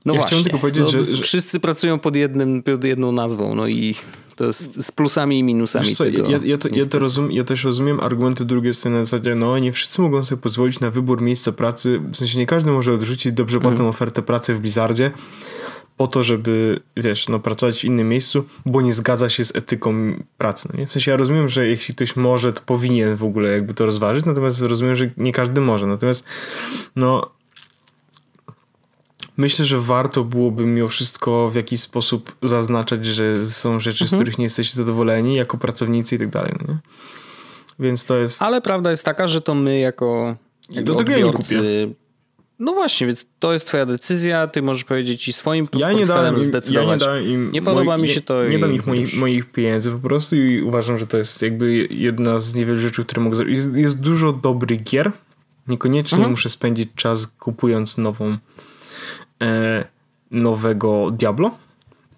no ja właśnie. chciałem tylko powiedzieć, no, że, że, Wszyscy pracują pod, jednym, pod jedną nazwą, no i to jest z plusami i minusami co, tego. Ja, ja, to, ja, to rozum, ja też rozumiem argumenty drugiej strony na zasadzie, no nie wszyscy mogą sobie pozwolić na wybór miejsca pracy, w sensie nie każdy może odrzucić dobrze płatną mm. ofertę pracy w Blizzardzie po to, żeby, wiesz, no pracować w innym miejscu, bo nie zgadza się z etyką pracy. No nie? W sensie ja rozumiem, że jeśli ktoś może, to powinien w ogóle jakby to rozważyć, natomiast rozumiem, że nie każdy może. Natomiast no myślę, że warto byłoby mimo wszystko w jakiś sposób zaznaczać, że są rzeczy, mhm. z których nie jesteście zadowoleni jako pracownicy i tak dalej. No nie? Więc to jest. Ale prawda jest taka, że to my jako. jako Do tego ja nie kupię. No właśnie, więc to jest twoja decyzja, ty możesz powiedzieć i swoim ja nie dałem im, zdecydować. Ja nie, im nie podoba moi, mi się to. Nie, nie dam ich moich, moich pieniędzy po prostu i uważam, że to jest jakby jedna z niewielu rzeczy, które mogę zrobić. Jest, jest dużo dobrych gier. Niekoniecznie mhm. muszę spędzić czas kupując nową nowego Diablo.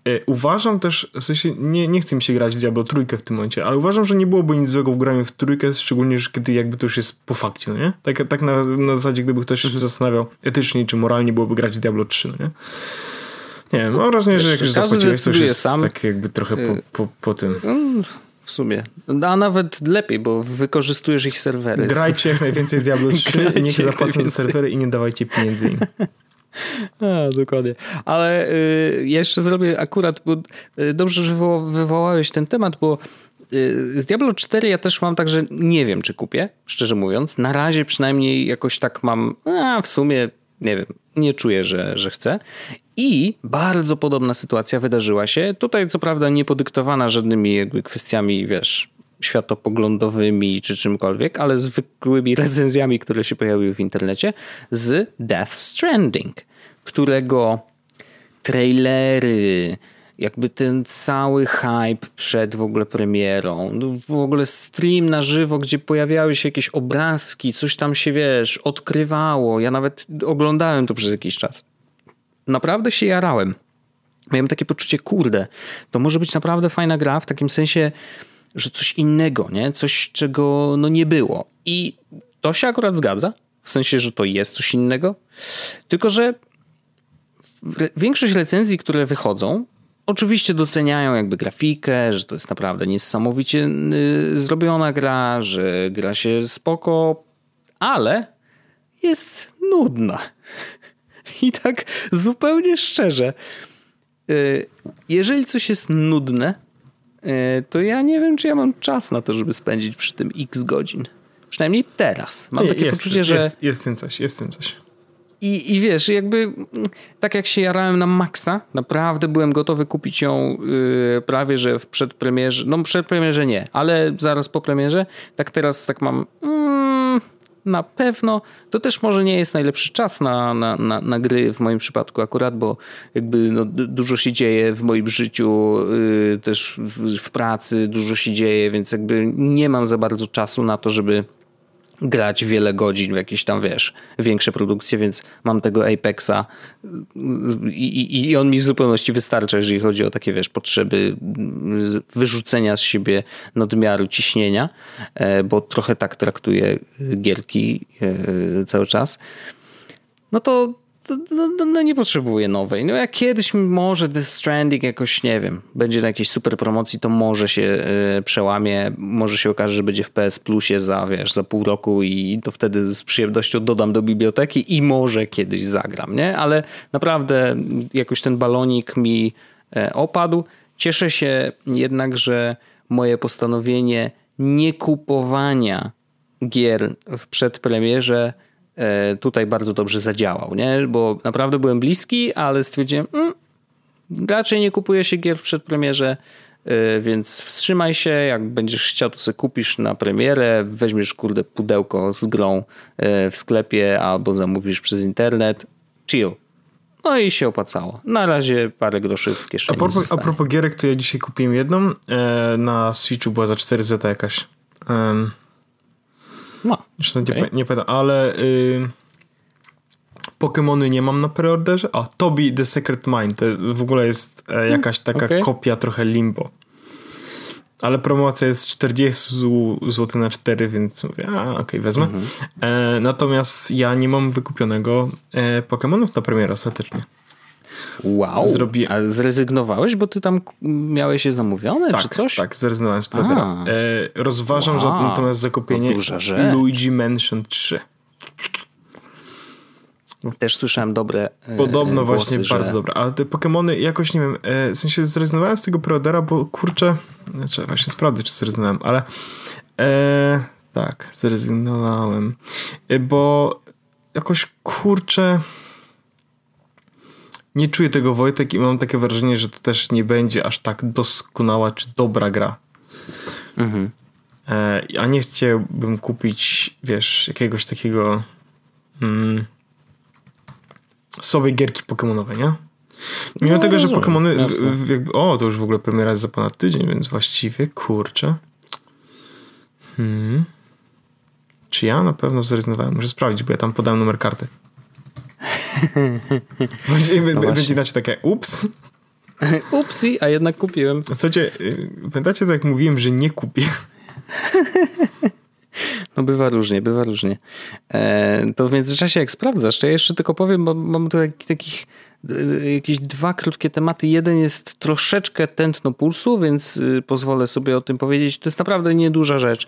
E, uważam też, w sensie nie, nie chcę mi się grać w Diablo trójkę w tym momencie, ale uważam, że nie byłoby nic złego w graniu w trójkę, szczególnie, że kiedy jakby to już jest po fakcie, no nie? Tak, tak na, na zasadzie, gdyby ktoś się zastanawiał etycznie czy moralnie byłoby grać w Diablo 3, no nie? Nie wiem, mam wrażenie, że jak już zapłaciłeś, to już jest sam. tak jakby trochę po, y, po, po tym. Mm, w sumie. A nawet lepiej, bo wykorzystujesz ich serwery. Grajcie jak najwięcej Diablo 3, niech zapłacą za serwery i nie dawajcie pieniędzy im. A, dokładnie. Ale y, jeszcze zrobię akurat, bo y, dobrze, że wywoła, wywołałeś ten temat, bo y, z Diablo 4 ja też mam tak, że nie wiem, czy kupię, szczerze mówiąc. Na razie przynajmniej jakoś tak mam, a w sumie nie wiem, nie czuję, że, że chcę. I bardzo podobna sytuacja wydarzyła się. Tutaj, co prawda, nie podyktowana żadnymi jakby kwestiami, wiesz, światopoglądowymi czy czymkolwiek, ale zwykłymi recenzjami, które się pojawiły w internecie z Death Stranding, którego trailery, jakby ten cały hype przed w ogóle premierą, no w ogóle stream na żywo, gdzie pojawiały się jakieś obrazki, coś tam się, wiesz, odkrywało. Ja nawet oglądałem to przez jakiś czas. Naprawdę się jarałem. Miałem takie poczucie, kurde, to może być naprawdę fajna gra w takim sensie, że coś innego, nie? Coś, czego no nie było. I to się akurat zgadza, w sensie, że to jest coś innego. Tylko, że większość recenzji, które wychodzą, oczywiście doceniają jakby grafikę, że to jest naprawdę niesamowicie y, zrobiona gra, że gra się spoko, ale jest nudna. I tak zupełnie szczerze, y, jeżeli coś jest nudne, y, to ja nie wiem, czy ja mam czas na to, żeby spędzić przy tym x godzin. Przynajmniej teraz. Mam takie jest, poczucie, że. Jest, jest tym coś, jest tym coś. I, I wiesz, jakby tak jak się jarałem na Maxa, naprawdę byłem gotowy kupić ją yy, prawie, że w przedpremierze. No, przedpremierze nie, ale zaraz po premierze. Tak teraz tak mam. Mm, na pewno. To też może nie jest najlepszy czas na, na, na, na gry w moim przypadku akurat, bo jakby no, dużo się dzieje w moim życiu, yy, też w, w pracy dużo się dzieje, więc jakby nie mam za bardzo czasu na to, żeby grać wiele godzin w jakieś tam, wiesz, większe produkcje, więc mam tego Apexa i, i, i, on mi w zupełności wystarcza, jeżeli chodzi o takie, wiesz, potrzeby wyrzucenia z siebie nadmiaru ciśnienia, e, bo trochę tak traktuję gierki e, cały czas. No to no, no, no, nie potrzebuję nowej. No jak kiedyś może The Stranding jakoś, nie wiem, będzie na jakiejś super promocji, to może się y, przełamie, może się okaże, że będzie w PS Plusie za, wiesz, za pół roku i to wtedy z przyjemnością dodam do biblioteki i może kiedyś zagram, nie? Ale naprawdę jakoś ten balonik mi e, opadł. Cieszę się jednak, że moje postanowienie nie kupowania gier w przedpremierze tutaj bardzo dobrze zadziałał, nie? Bo naprawdę byłem bliski, ale stwierdziłem, mm, raczej nie kupuję się gier w przedpremierze, e, więc wstrzymaj się, jak będziesz chciał, to sobie kupisz na premierę, weźmiesz kurde pudełko z grą e, w sklepie albo zamówisz przez internet, chill. No i się opłacało. Na razie parę groszy w kieszeni. A propos, a propos gierek, to ja dzisiaj kupiłem jedną. Na Switchu była za 4 zeta jakaś. Um, no. Zresztą okay. nie, nie pamiętam, ale y, Pokémony nie mam na preorderze. A, Toby The Secret Mind to w ogóle jest e, hmm, jakaś taka okay. kopia trochę limbo. Ale promocja jest 40 zł na 4, więc mówię, a okej, okay, wezmę. Mhm. E, natomiast ja nie mam wykupionego e, Pokémonów na premierę ostatecznie. Wow. Zrobi... A zrezygnowałeś, bo ty tam miałeś je zamówione, tak, czy coś? Tak, zrezygnowałem z Prodera. E, rozważam wow. za, natomiast zakupienie Luigi Mansion 3. Też słyszałem dobre e, Podobno głosy, właśnie że... bardzo dobre. Ale te Pokémony jakoś, nie wiem, e, w sensie zrezygnowałem z tego Prodera, bo kurczę, znaczy właśnie sprawdzę, czy zrezygnowałem, ale e, tak, zrezygnowałem. E, bo jakoś kurczę nie czuję tego Wojtek i mam takie wrażenie, że to też nie będzie aż tak doskonała czy dobra gra. Mhm. E, a nie chciałbym kupić, wiesz, jakiegoś takiego mm, sobie gierki Pokémonowe, nie? Mimo no, tego, że Pokémony. o, to już w ogóle premiera jest za ponad tydzień, więc właściwie kurczę. Hmm. Czy ja na pewno zrezygnowałem? Muszę sprawdzić, bo ja tam podałem numer karty. Będzie, no będzie inaczej takie ups. Upsi, a jednak kupiłem. Słuchajcie, y, pamiętacie to jak mówiłem, że nie kupię? No bywa różnie, bywa różnie. E, to w międzyczasie jak sprawdzasz, to ja jeszcze tylko powiem, bo mam tu takich y, jakieś dwa krótkie tematy. Jeden jest troszeczkę tętno pulsu, więc y, pozwolę sobie o tym powiedzieć. To jest naprawdę nieduża rzecz.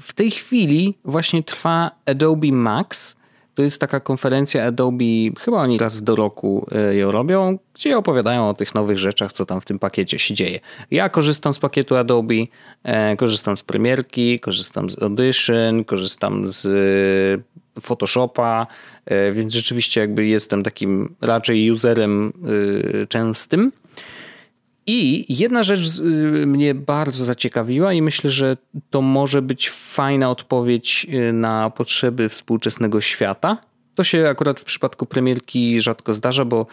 W tej chwili właśnie trwa Adobe Max, to jest taka konferencja Adobe, chyba oni raz do roku e, ją robią, gdzie opowiadają o tych nowych rzeczach, co tam w tym pakiecie się dzieje. Ja korzystam z pakietu Adobe, e, korzystam z Premierki, korzystam z Audition, korzystam z e, Photoshopa, więc rzeczywiście jakby jestem takim raczej userem częstym. I jedna rzecz y, mnie bardzo zaciekawiła, i myślę, że to może być fajna odpowiedź y, na potrzeby współczesnego świata. To się akurat w przypadku premierki rzadko zdarza, bo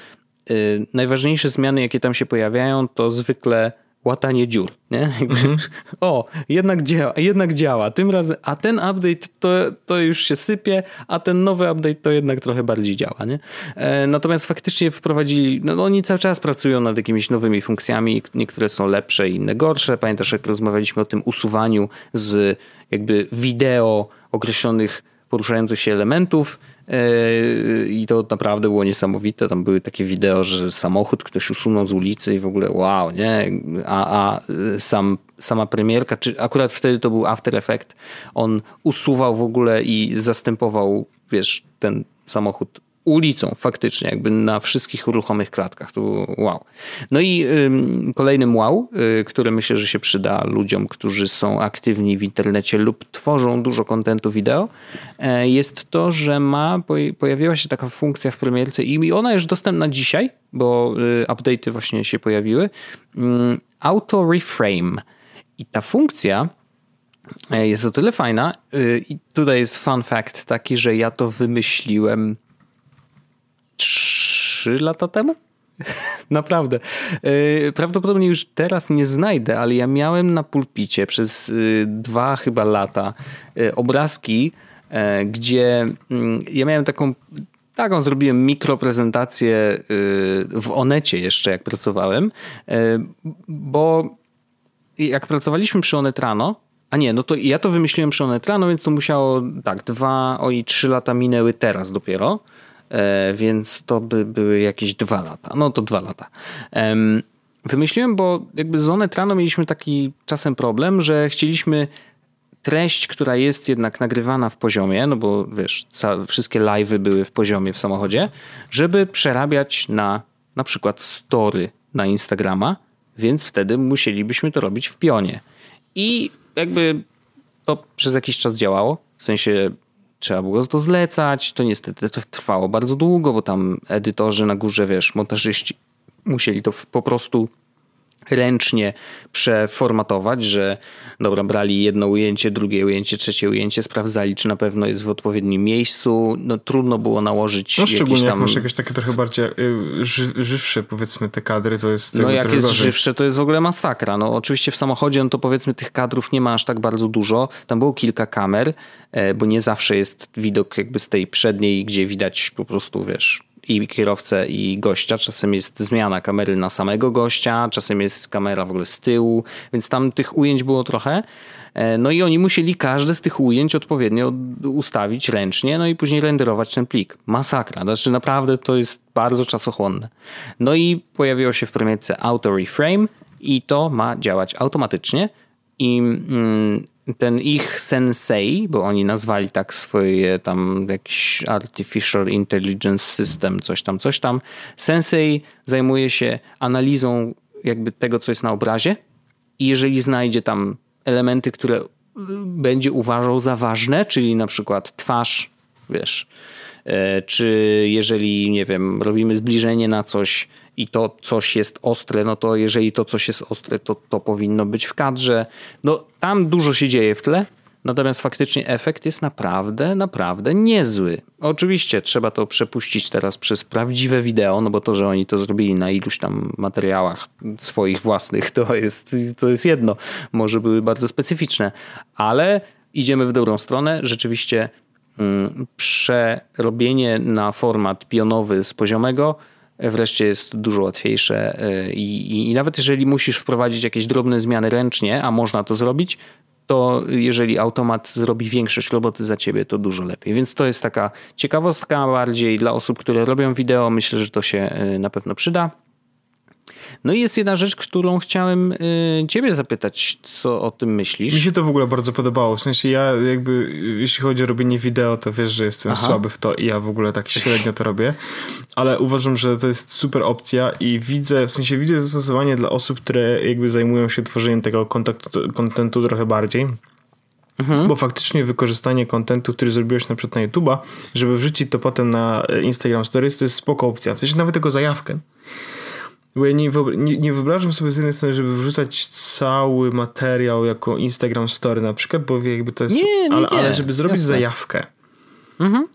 najważniejsze zmiany, jakie tam się pojawiają, to zwykle łatanie dziur, nie? Mhm. O, jednak działa, jednak działa. Tym razem, a ten update to, to już się sypie, a ten nowy update to jednak trochę bardziej działa, nie? E, natomiast faktycznie wprowadzili, no oni cały czas pracują nad jakimiś nowymi funkcjami, niektóre są lepsze, inne gorsze. Pamiętasz, jak rozmawialiśmy o tym usuwaniu z jakby wideo określonych poruszających się elementów, I to naprawdę było niesamowite. Tam były takie wideo, że samochód ktoś usunął z ulicy i w ogóle wow, nie? A, a sam, sama premierka, czy akurat wtedy to był After Effect, on usuwał w ogóle i zastępował, wiesz, ten samochód ulicą faktycznie, jakby na wszystkich ruchomych klatkach. To wow. No i ym, kolejnym wow, y, które myślę, że się przyda ludziom, którzy są aktywni w internecie lub tworzą dużo kontentu wideo, y, jest to, że ma, pojawiła się taka funkcja w premierce i ona jest dostępna dzisiaj, bo y, update'y właśnie się pojawiły. Auto reframe. I ta funkcja y, jest o tyle fajna y, i tutaj jest fun fact taki, że ja to wymyśliłem trzy lata temu? Naprawdę. E, prawdopodobnie już teraz nie znajdę, ale ja miałem na pulpicie przez e, dwa chyba lata e, obrazki, gdzie mm, ja miałem taką taką zrobiłem mikroprezentację w Onecie jeszcze jak pracowałem, bo jak pracowaliśmy przy Onetrano, a nie, no to ja to wymyśliłem przy Onetrano, więc to musiało tak, dwa, oj, trzy lata minęły teraz dopiero. E, więc to by były jakieś dwa lata. No to dwa lata. Wymyśliłem, bo jakby z Onetrano mieliśmy taki czasem problem, że chcieliśmy treść, która jest jednak nagrywana w poziomie, no bo wiesz, wszystkie live'y były w poziomie w samochodzie, żeby przerabiać na na przykład story na Instagrama, więc wtedy musielibyśmy to robić w pionie. I jakby to przez jakiś czas działało, w sensie trzeba było to zlecać. To niestety trwało bardzo długo, bo tam edytorzy na górze, wiesz, montażyści musieli to po prostu ręcznie przeformatować, że dobra, brali jedno ujęcie, drugie ujęcie, trzecie ujęcie, sprawdzali, czy na pewno jest w odpowiednim miejscu. No trudno było nałożyć No szczególnie tam... jak masz jakieś takie trochę bardziej y, ży, żywsze, powiedzmy, te kadry, to jest... No jak jest gorzej. żywsze, to jest w ogóle masakra. No oczywiście w samochodzie, no to powiedzmy tych kadrów nie ma aż tak bardzo dużo. Tam było kilka kamer, e, bo nie zawsze jest widok jakby z tej przedniej, gdzie widać po prostu, wiesz, i kierowcę i gościa. Czasem jest zmiana kamery na samego gościa, czasem jest kamera w ogóle z tyłu, więc tam tych ujęć było trochę. E, no i oni musieli każde z tych ujęć odpowiednio ustawić ręcznie, no i później renderować ten plik. Masakra, znaczy naprawdę to jest bardzo czasochłonne. No i pojawiło się w premierce Auto Reframe i to ma działać automatycznie i mm, ten ich sensei, bo oni nazwali tak swoje tam jakiś Artificial Intelligence System, coś tam, coś tam. Sensei zajmuje się analizą jakby tego, co jest na obrazie i jeżeli znajdzie tam elementy, które y, będzie uważał za ważne, czyli na przykład twarz, wiesz, e, czy jeżeli, nie wiem, robimy zbliżenie na coś i to coś jest ostre, no to jeżeli to coś jest ostre, to to powinno być w kadrze. No tam dużo się dzieje w tle, natomiast faktycznie efekt jest naprawdę, naprawdę niezły. Oczywiście trzeba to przepuścić teraz przez prawdziwe wideo, no bo to, że oni to zrobili na iluś tam materiałach swoich własnych, to jest, to jest jedno. Może były bardzo specyficzne, ale idziemy w dobrą stronę. Rzeczywiście mm, przerobienie na format pionowy z poziomego wreszcie jest dużo łatwiejsze e, I, i, i, nawet jeżeli musisz wprowadzić jakieś drobne zmiany ręcznie, a można to zrobić, to jeżeli automat zrobi większość roboty za ciebie, to dużo lepiej. Więc to jest taka ciekawostka bardziej dla osób, które robią wideo. Myślę, że to się e, na pewno przyda. No i jest jedna rzecz, którą chciałem y, ciebie zapytać, co o tym myślisz. Mi się to w ogóle bardzo podobało. W sensie ja jakby, jeśli chodzi o robienie wideo, to wiesz, że jestem Aha. słaby w to i ja w ogóle tak średnio to robię. Ale uważam, że to jest super opcja i widzę, w sensie widzę zastosowanie dla osób, które jakby zajmują się tworzeniem tego kontentu, kontentu trochę bardziej. Mhm. Bo faktycznie wykorzystanie kontentu, który zrobiłeś na przykład na YouTube'a, żeby wrzucić to potem na Instagram Stories, to jest spoko opcja. W sensie nawet tego zajawkę. Bo ja nie, nie, nie, wyobrażam sobie z jednej strony, żeby wrzucać cały materiał jako Instagram Story na przykład, bo jakby to jest... Nie, nie, ale, nie. ale żeby zrobić Jasne. zajawkę. Mhm.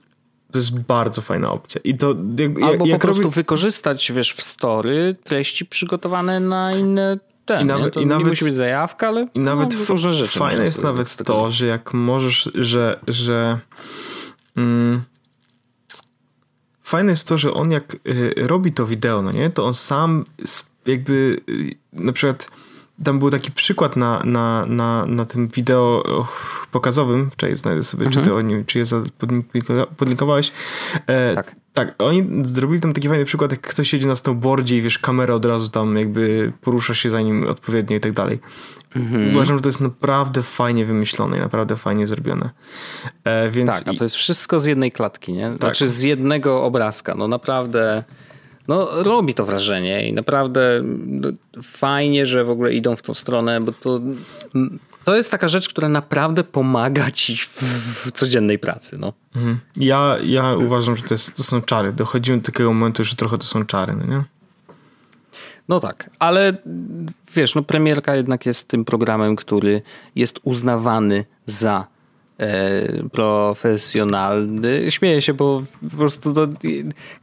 To jest bardzo fajna opcja. I to jakby, Albo jak po prostu robię... wykorzystać, wiesz, w story treści przygotowane na inne ten, I nawet- nie? To i nawet- musi być zajawka, ale I nawet no, rzeczy. fajne jest nawet to, że jak możesz, że, że mm, fajne jest to, że on jak y, robi to wideo, no nie, to on sam jakby y, na przykład tam był taki przykład na, na, na, na tym wideo pokazowym, czekaj, znajdę sobie, czy ty o nim, czy je podlinkowałeś. E, Tak. Tak, oni zrobili tam taki fajny przykład, jak ktoś siedzi na snowboardzie i wiesz, kamera od razu tam jakby porusza się za nim odpowiednio i tak dalej. Mhm. Uważam, że to jest naprawdę fajnie wymyślone i naprawdę fajnie zrobione. E, więc Tak, a to jest wszystko z jednej klatki, nie? Znaczy z jednego obrazka. No naprawdę, no robi to wrażenie i naprawdę no, fajnie, że w ogóle idą w tą stronę, bo to, to jest taka rzecz, która naprawdę pomaga ci w, w codziennej pracy, no. Mhm. ja, ja uważam, że to, jest, to są czary. Dochodzimy do takiego momentu, że trochę to są czary, no nie? No tak, ale wiesz, no premierka jednak jest tym programem, który jest uznawany za e, profesjonalny. Śmieję się, bo po prostu to,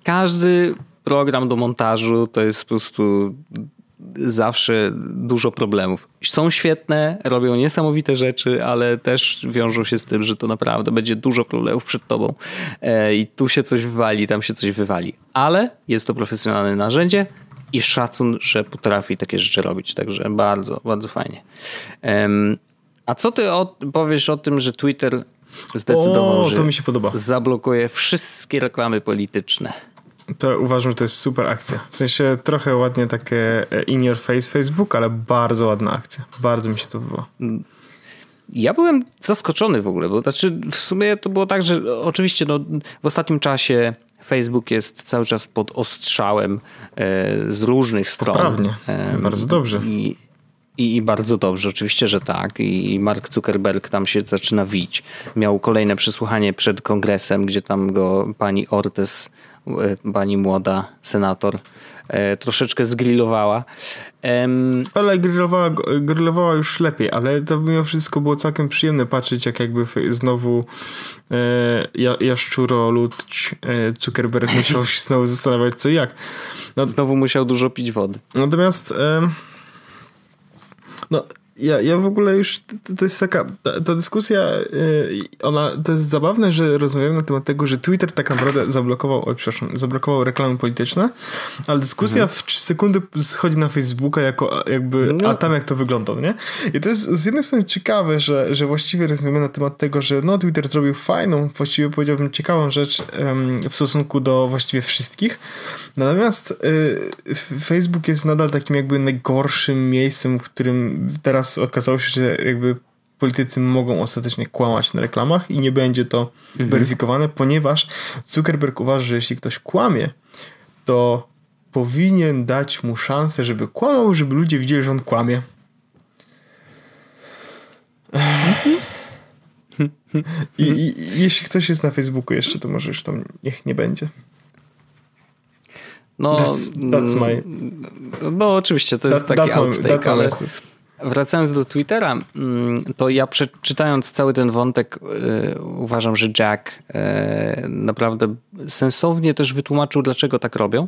każdy program do montażu to jest po prostu zawsze dużo problemów. Są świetne, robią niesamowite rzeczy, ale też wiążą się z tym, że to naprawdę będzie dużo problemów przed tobą e, i tu się coś wywali, tam się coś wywali. Ale jest to profesjonalne narzędzie i szacun, że potrafi takie rzeczy robić. Także bardzo, bardzo fajnie. A co ty o, powiesz o tym, że Twitter zdecydował, O, że zablokuje wszystkie reklamy polityczne? To uważam, że to jest super akcja. W sensie trochę ładnie takie e, in your face Facebook, ale bardzo ładna akcja. Bardzo mi się to podoba. Ja byłem zaskoczony w ogóle, bo znaczy w sumie to było tak, że oczywiście no, w ostatnim czasie Facebook jest cały czas pod ostrzałem e, z różnych stron. Poprawnie. Em, Bardzo dobrze. I, i, I bardzo dobrze, oczywiście, że tak. I Mark Zuckerberg tam się zaczyna wić. Miał kolejne przesłuchanie przed kongresem, gdzie tam go pani Ortez, e, pani młoda senator, e, troszeczkę zgrillowała. Ale grillowała, grillowała już lepiej, ale to mimo wszystko było całkiem przyjemne patrzeć, jak jakby znowu e, ja, jaszczuro ludź e, Zuckerberg musiał się znowu zastanawiać co i jak. No, Znowu musiał dużo pić wody. Natomiast no, ja, ja w ogóle już, to, to jest taka, ta, ta dyskusja, y, ona, to jest zabawne, że rozmawiamy na temat tego, że Twitter tak naprawdę zablokował, oj, przepraszam, zablokował reklamy polityczne, ale dyskusja w 3 sekundy schodzi na Facebooka jako jakby, a tam jak to wygląda, nie? I to jest z jednej strony ciekawe, że, że właściwie rozmawiamy na temat tego, że no Twitter zrobił fajną, właściwie powiedziałbym ciekawą rzecz w stosunku do właściwie wszystkich, natomiast y, Facebook jest nadal takim jakby najgorszym miejscem, w którym teraz okazało się, że jakby politycy mogą ostatecznie kłamać na reklamach i nie będzie to weryfikowane, ponieważ Zuckerberg uważa, że jeśli ktoś kłamie, to powinien dać mu szansę, żeby kłamał, żeby ludzie widzieli, że on kłamie. I, i, I jeśli ktoś jest na Facebooku jeszcze, to może już tam niech nie będzie. No, That's, that's my... no oczywiście, to jest That, taki that's my, outtake, my ale wracając do Twittera, mm, to ja przeczytając cały ten wątek y, uważam, że Jack y, naprawdę sensownie też wytłumaczył, dlaczego tak robią.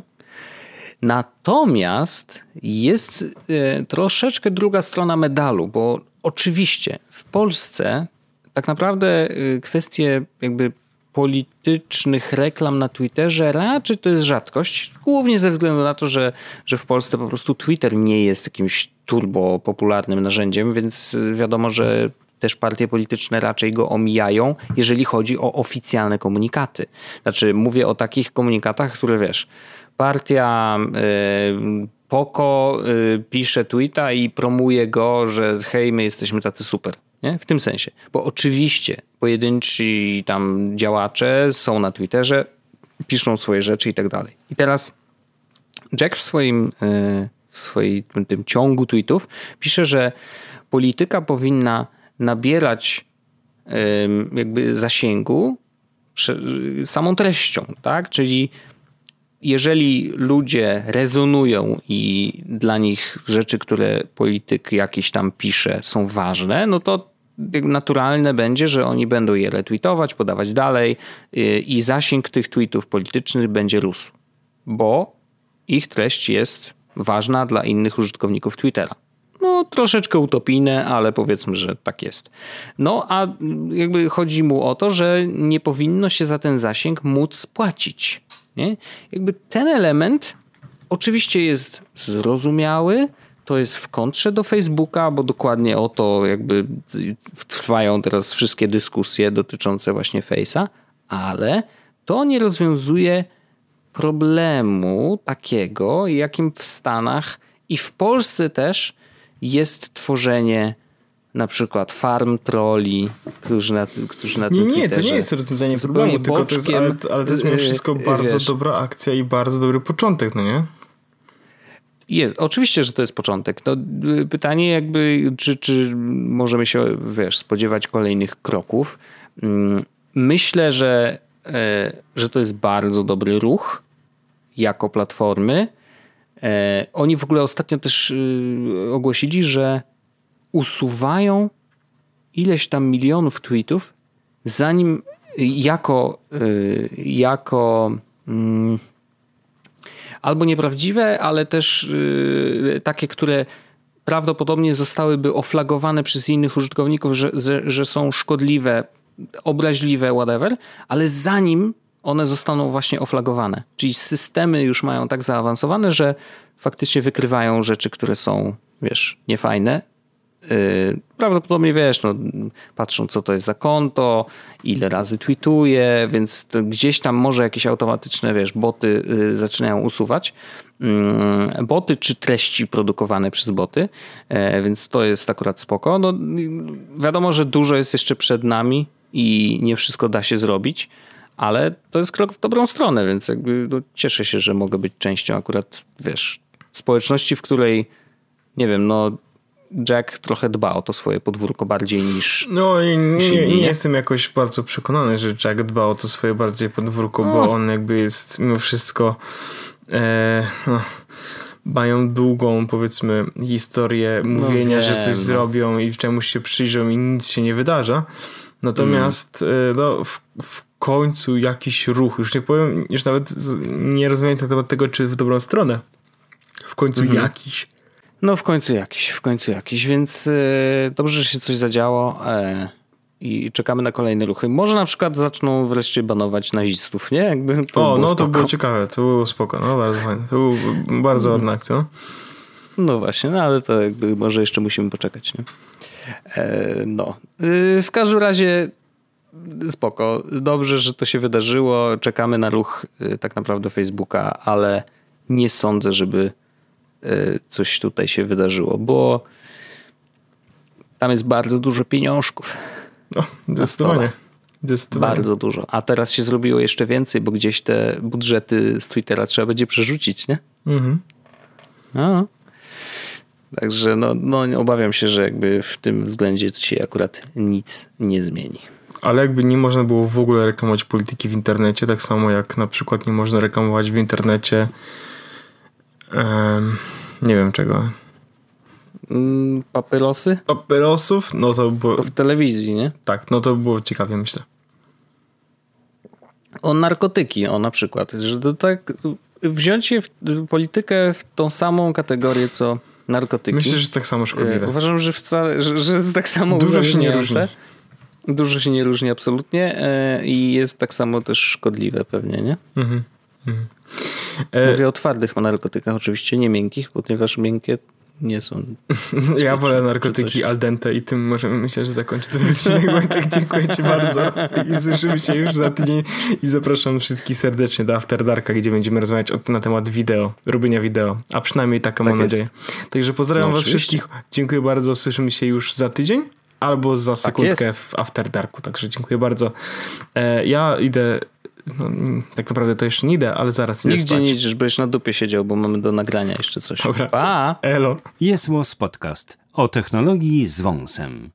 Natomiast jest y, troszeczkę druga strona medalu, bo oczywiście w Polsce tak naprawdę kwestie jakby politycznych reklam na Twitterze raczej to jest rzadkość, głównie ze względu na to, że, że w Polsce po prostu Twitter nie jest jakimś turbo popularnym narzędziem, więc wiadomo, że też partie polityczne raczej go omijają, jeżeli chodzi o oficjalne komunikaty. Znaczy, mówię o takich komunikatach, które wiesz, partia y, Poko y, pisze tweeta i promuje go, że hej, my jesteśmy tacy super. Nie? W tym sensie. Bo oczywiście pojedynczy tam działacze są na Twitterze, piszą swoje rzeczy i tak dalej. I teraz Jack w swoim, y, w swoim tym ciągu tweetów pisze, że polityka powinna nabierać jakby zasięgu samą treścią, tak? Czyli jeżeli ludzie rezonują i dla nich rzeczy, które polityk jakiś tam pisze, są ważne, no to naturalne będzie, że oni będą je retweetować, podawać dalej y, i zasięg tych tweetów politycznych będzie rósł, bo ich treść jest ważna dla innych użytkowników Twittera. No, troszeczkę utopijne, ale powiedzmy, że tak jest. No, a jakby chodzi mu o to, że nie powinno się za ten zasięg móc płacić. Nie? Jakby ten element oczywiście jest zrozumiały, to jest w kontrze do Facebooka, bo dokładnie o to jakby trwają teraz wszystkie dyskusje dotyczące właśnie Face'a, ale to nie rozwiązuje problemu takiego, jakim w Stanach i w Polsce też jest tworzenie na przykład farm troli, którzy na, którzy na Nie, nie, to nie jest rozwiązanie problemu, tylko to jest, ale, ale to jest mimo wszystko y, bardzo wiesz, dobra akcja i bardzo dobry początek, no nie? Jest, oczywiście, że to jest początek. No, y, pytanie jakby, czy, czy możemy się, wiesz, spodziewać kolejnych kroków. Mm, myślę, że, e, że to jest bardzo dobry ruch jako platformy. E, oni w ogóle ostatnio też y, ogłosili, że usuwają ileś tam milionów tweetów, zanim jako, y, jako mm, albo nieprawdziwe, ale też y, takie, które prawdopodobnie zostałyby oflagowane przez innych użytkowników, że, że są szkodliwe, obraźliwe, whatever, ale zanim one zostaną właśnie oflagowane. Czyli systemy już mają tak zaawansowane, że faktycznie wykrywają rzeczy, które są, wiesz, niefajne. Yy, prawdopodobnie wiesz, no, patrzą co to jest za konto, ile razy tweetuje, więc gdzieś tam może jakieś automatyczne, wiesz, boty yy, zaczynają usuwać. Yy, boty czy treści produkowane przez boty, yy, więc to jest akurat spoko. No, wiadomo, że dużo jest jeszcze przed nami i nie wszystko da się zrobić ale to jest krok w dobrą stronę, więc jakby no, cieszę się, że mogę być częścią akurat, wiesz, społeczności, w której, nie wiem, no Jack trochę dba o to swoje podwórko bardziej niż. No i nie, nie, nie, jestem jakoś bardzo przekonany, że Jack dba o to swoje bardziej podwórko, no. bo on jakby jest mimo wszystko. E, no, mają długą, powiedzmy, historię no mówienia, no że coś no. zrobią i czemuś się przyjrzą i nic się nie wydarza. Natomiast mm. no, w, w końcu jakiś ruch, już nie powiem, już nawet nie rozumiem na temat tego, czy w dobrą stronę. W końcu mhm. jakiś. No w końcu jakiś, w końcu jakiś, więc yy, dobrze, że się coś zadziało yy, i czekamy na kolejne ruchy. Może na przykład zaczną wreszcie banować nazistów, nie? Jakby to o, no spoko. to było ciekawe, to było spoko, no bardzo fajne. To był bardzo ładna akcja. No. no właśnie, no ale to jakby może jeszcze musimy poczekać, nie? E, no. W każdym razie spoko. Dobrze, że to się wydarzyło. Czekamy na ruch tak naprawdę Facebooka, ale nie sądzę, żeby coś tutaj się wydarzyło, bo tam jest bardzo dużo pieniążków. No, zdecydowanie. zdecydowanie. Bardzo dużo. A teraz się zrobiło jeszcze więcej, bo gdzieś te budżety z Twittera trzeba będzie przerzucić, nie? Mhm. No. Także no, no, obawiam się, że jakby w tym względzie to się akurat nic nie zmieni. Ale jakby nie można było w ogóle reklamować polityki w internecie, tak samo jak na przykład nie można reklamować w internecie um, nie wiem czego. Mm, papierosy? Papierosów? No to było... w telewizji, nie? Tak, no to było ciekawie, myślę. O narkotyki, o na przykład. Że to tak wziąć je w politykę w tą samą kategorię, co narkotyki. Myślę, że jest tak samo szkodliwe. E, uważam, że, wcale, że, że jest tak samo Dużo się nie różni. Dużo się nie różni absolutnie e, i jest tak samo też szkodliwe pewnie, nie? Mhm. mhm. Mówię o twardych narkotykach oczywiście, nie miękkich, ponieważ miękkie nie są. Ja wolę narkotyki al dente i tym możemy myślę, że zakończyć ten odcinek. dziękuję Ci bardzo i słyszymy się już za tydzień i zapraszam wszystkich serdecznie do After Darka, gdzie będziemy rozmawiać na temat wideo, robienia wideo, a przynajmniej taką tak mam nadzieję. Także pozdrawiam no, Was wszystkich. Dziękuję bardzo. Słyszymy się już za tydzień albo za tak sekundkę tak w After Darku. Także dziękuję bardzo. E, ja idę no, tak naprawdę to jeszcze nie idę, ale zaraz idę Nigdzie spać. nie idziesz, będziesz na dupie siedział, bo mamy do nagrania jeszcze coś. Dobra. Pa! Elo. Jest podcast o technologii z wąsem.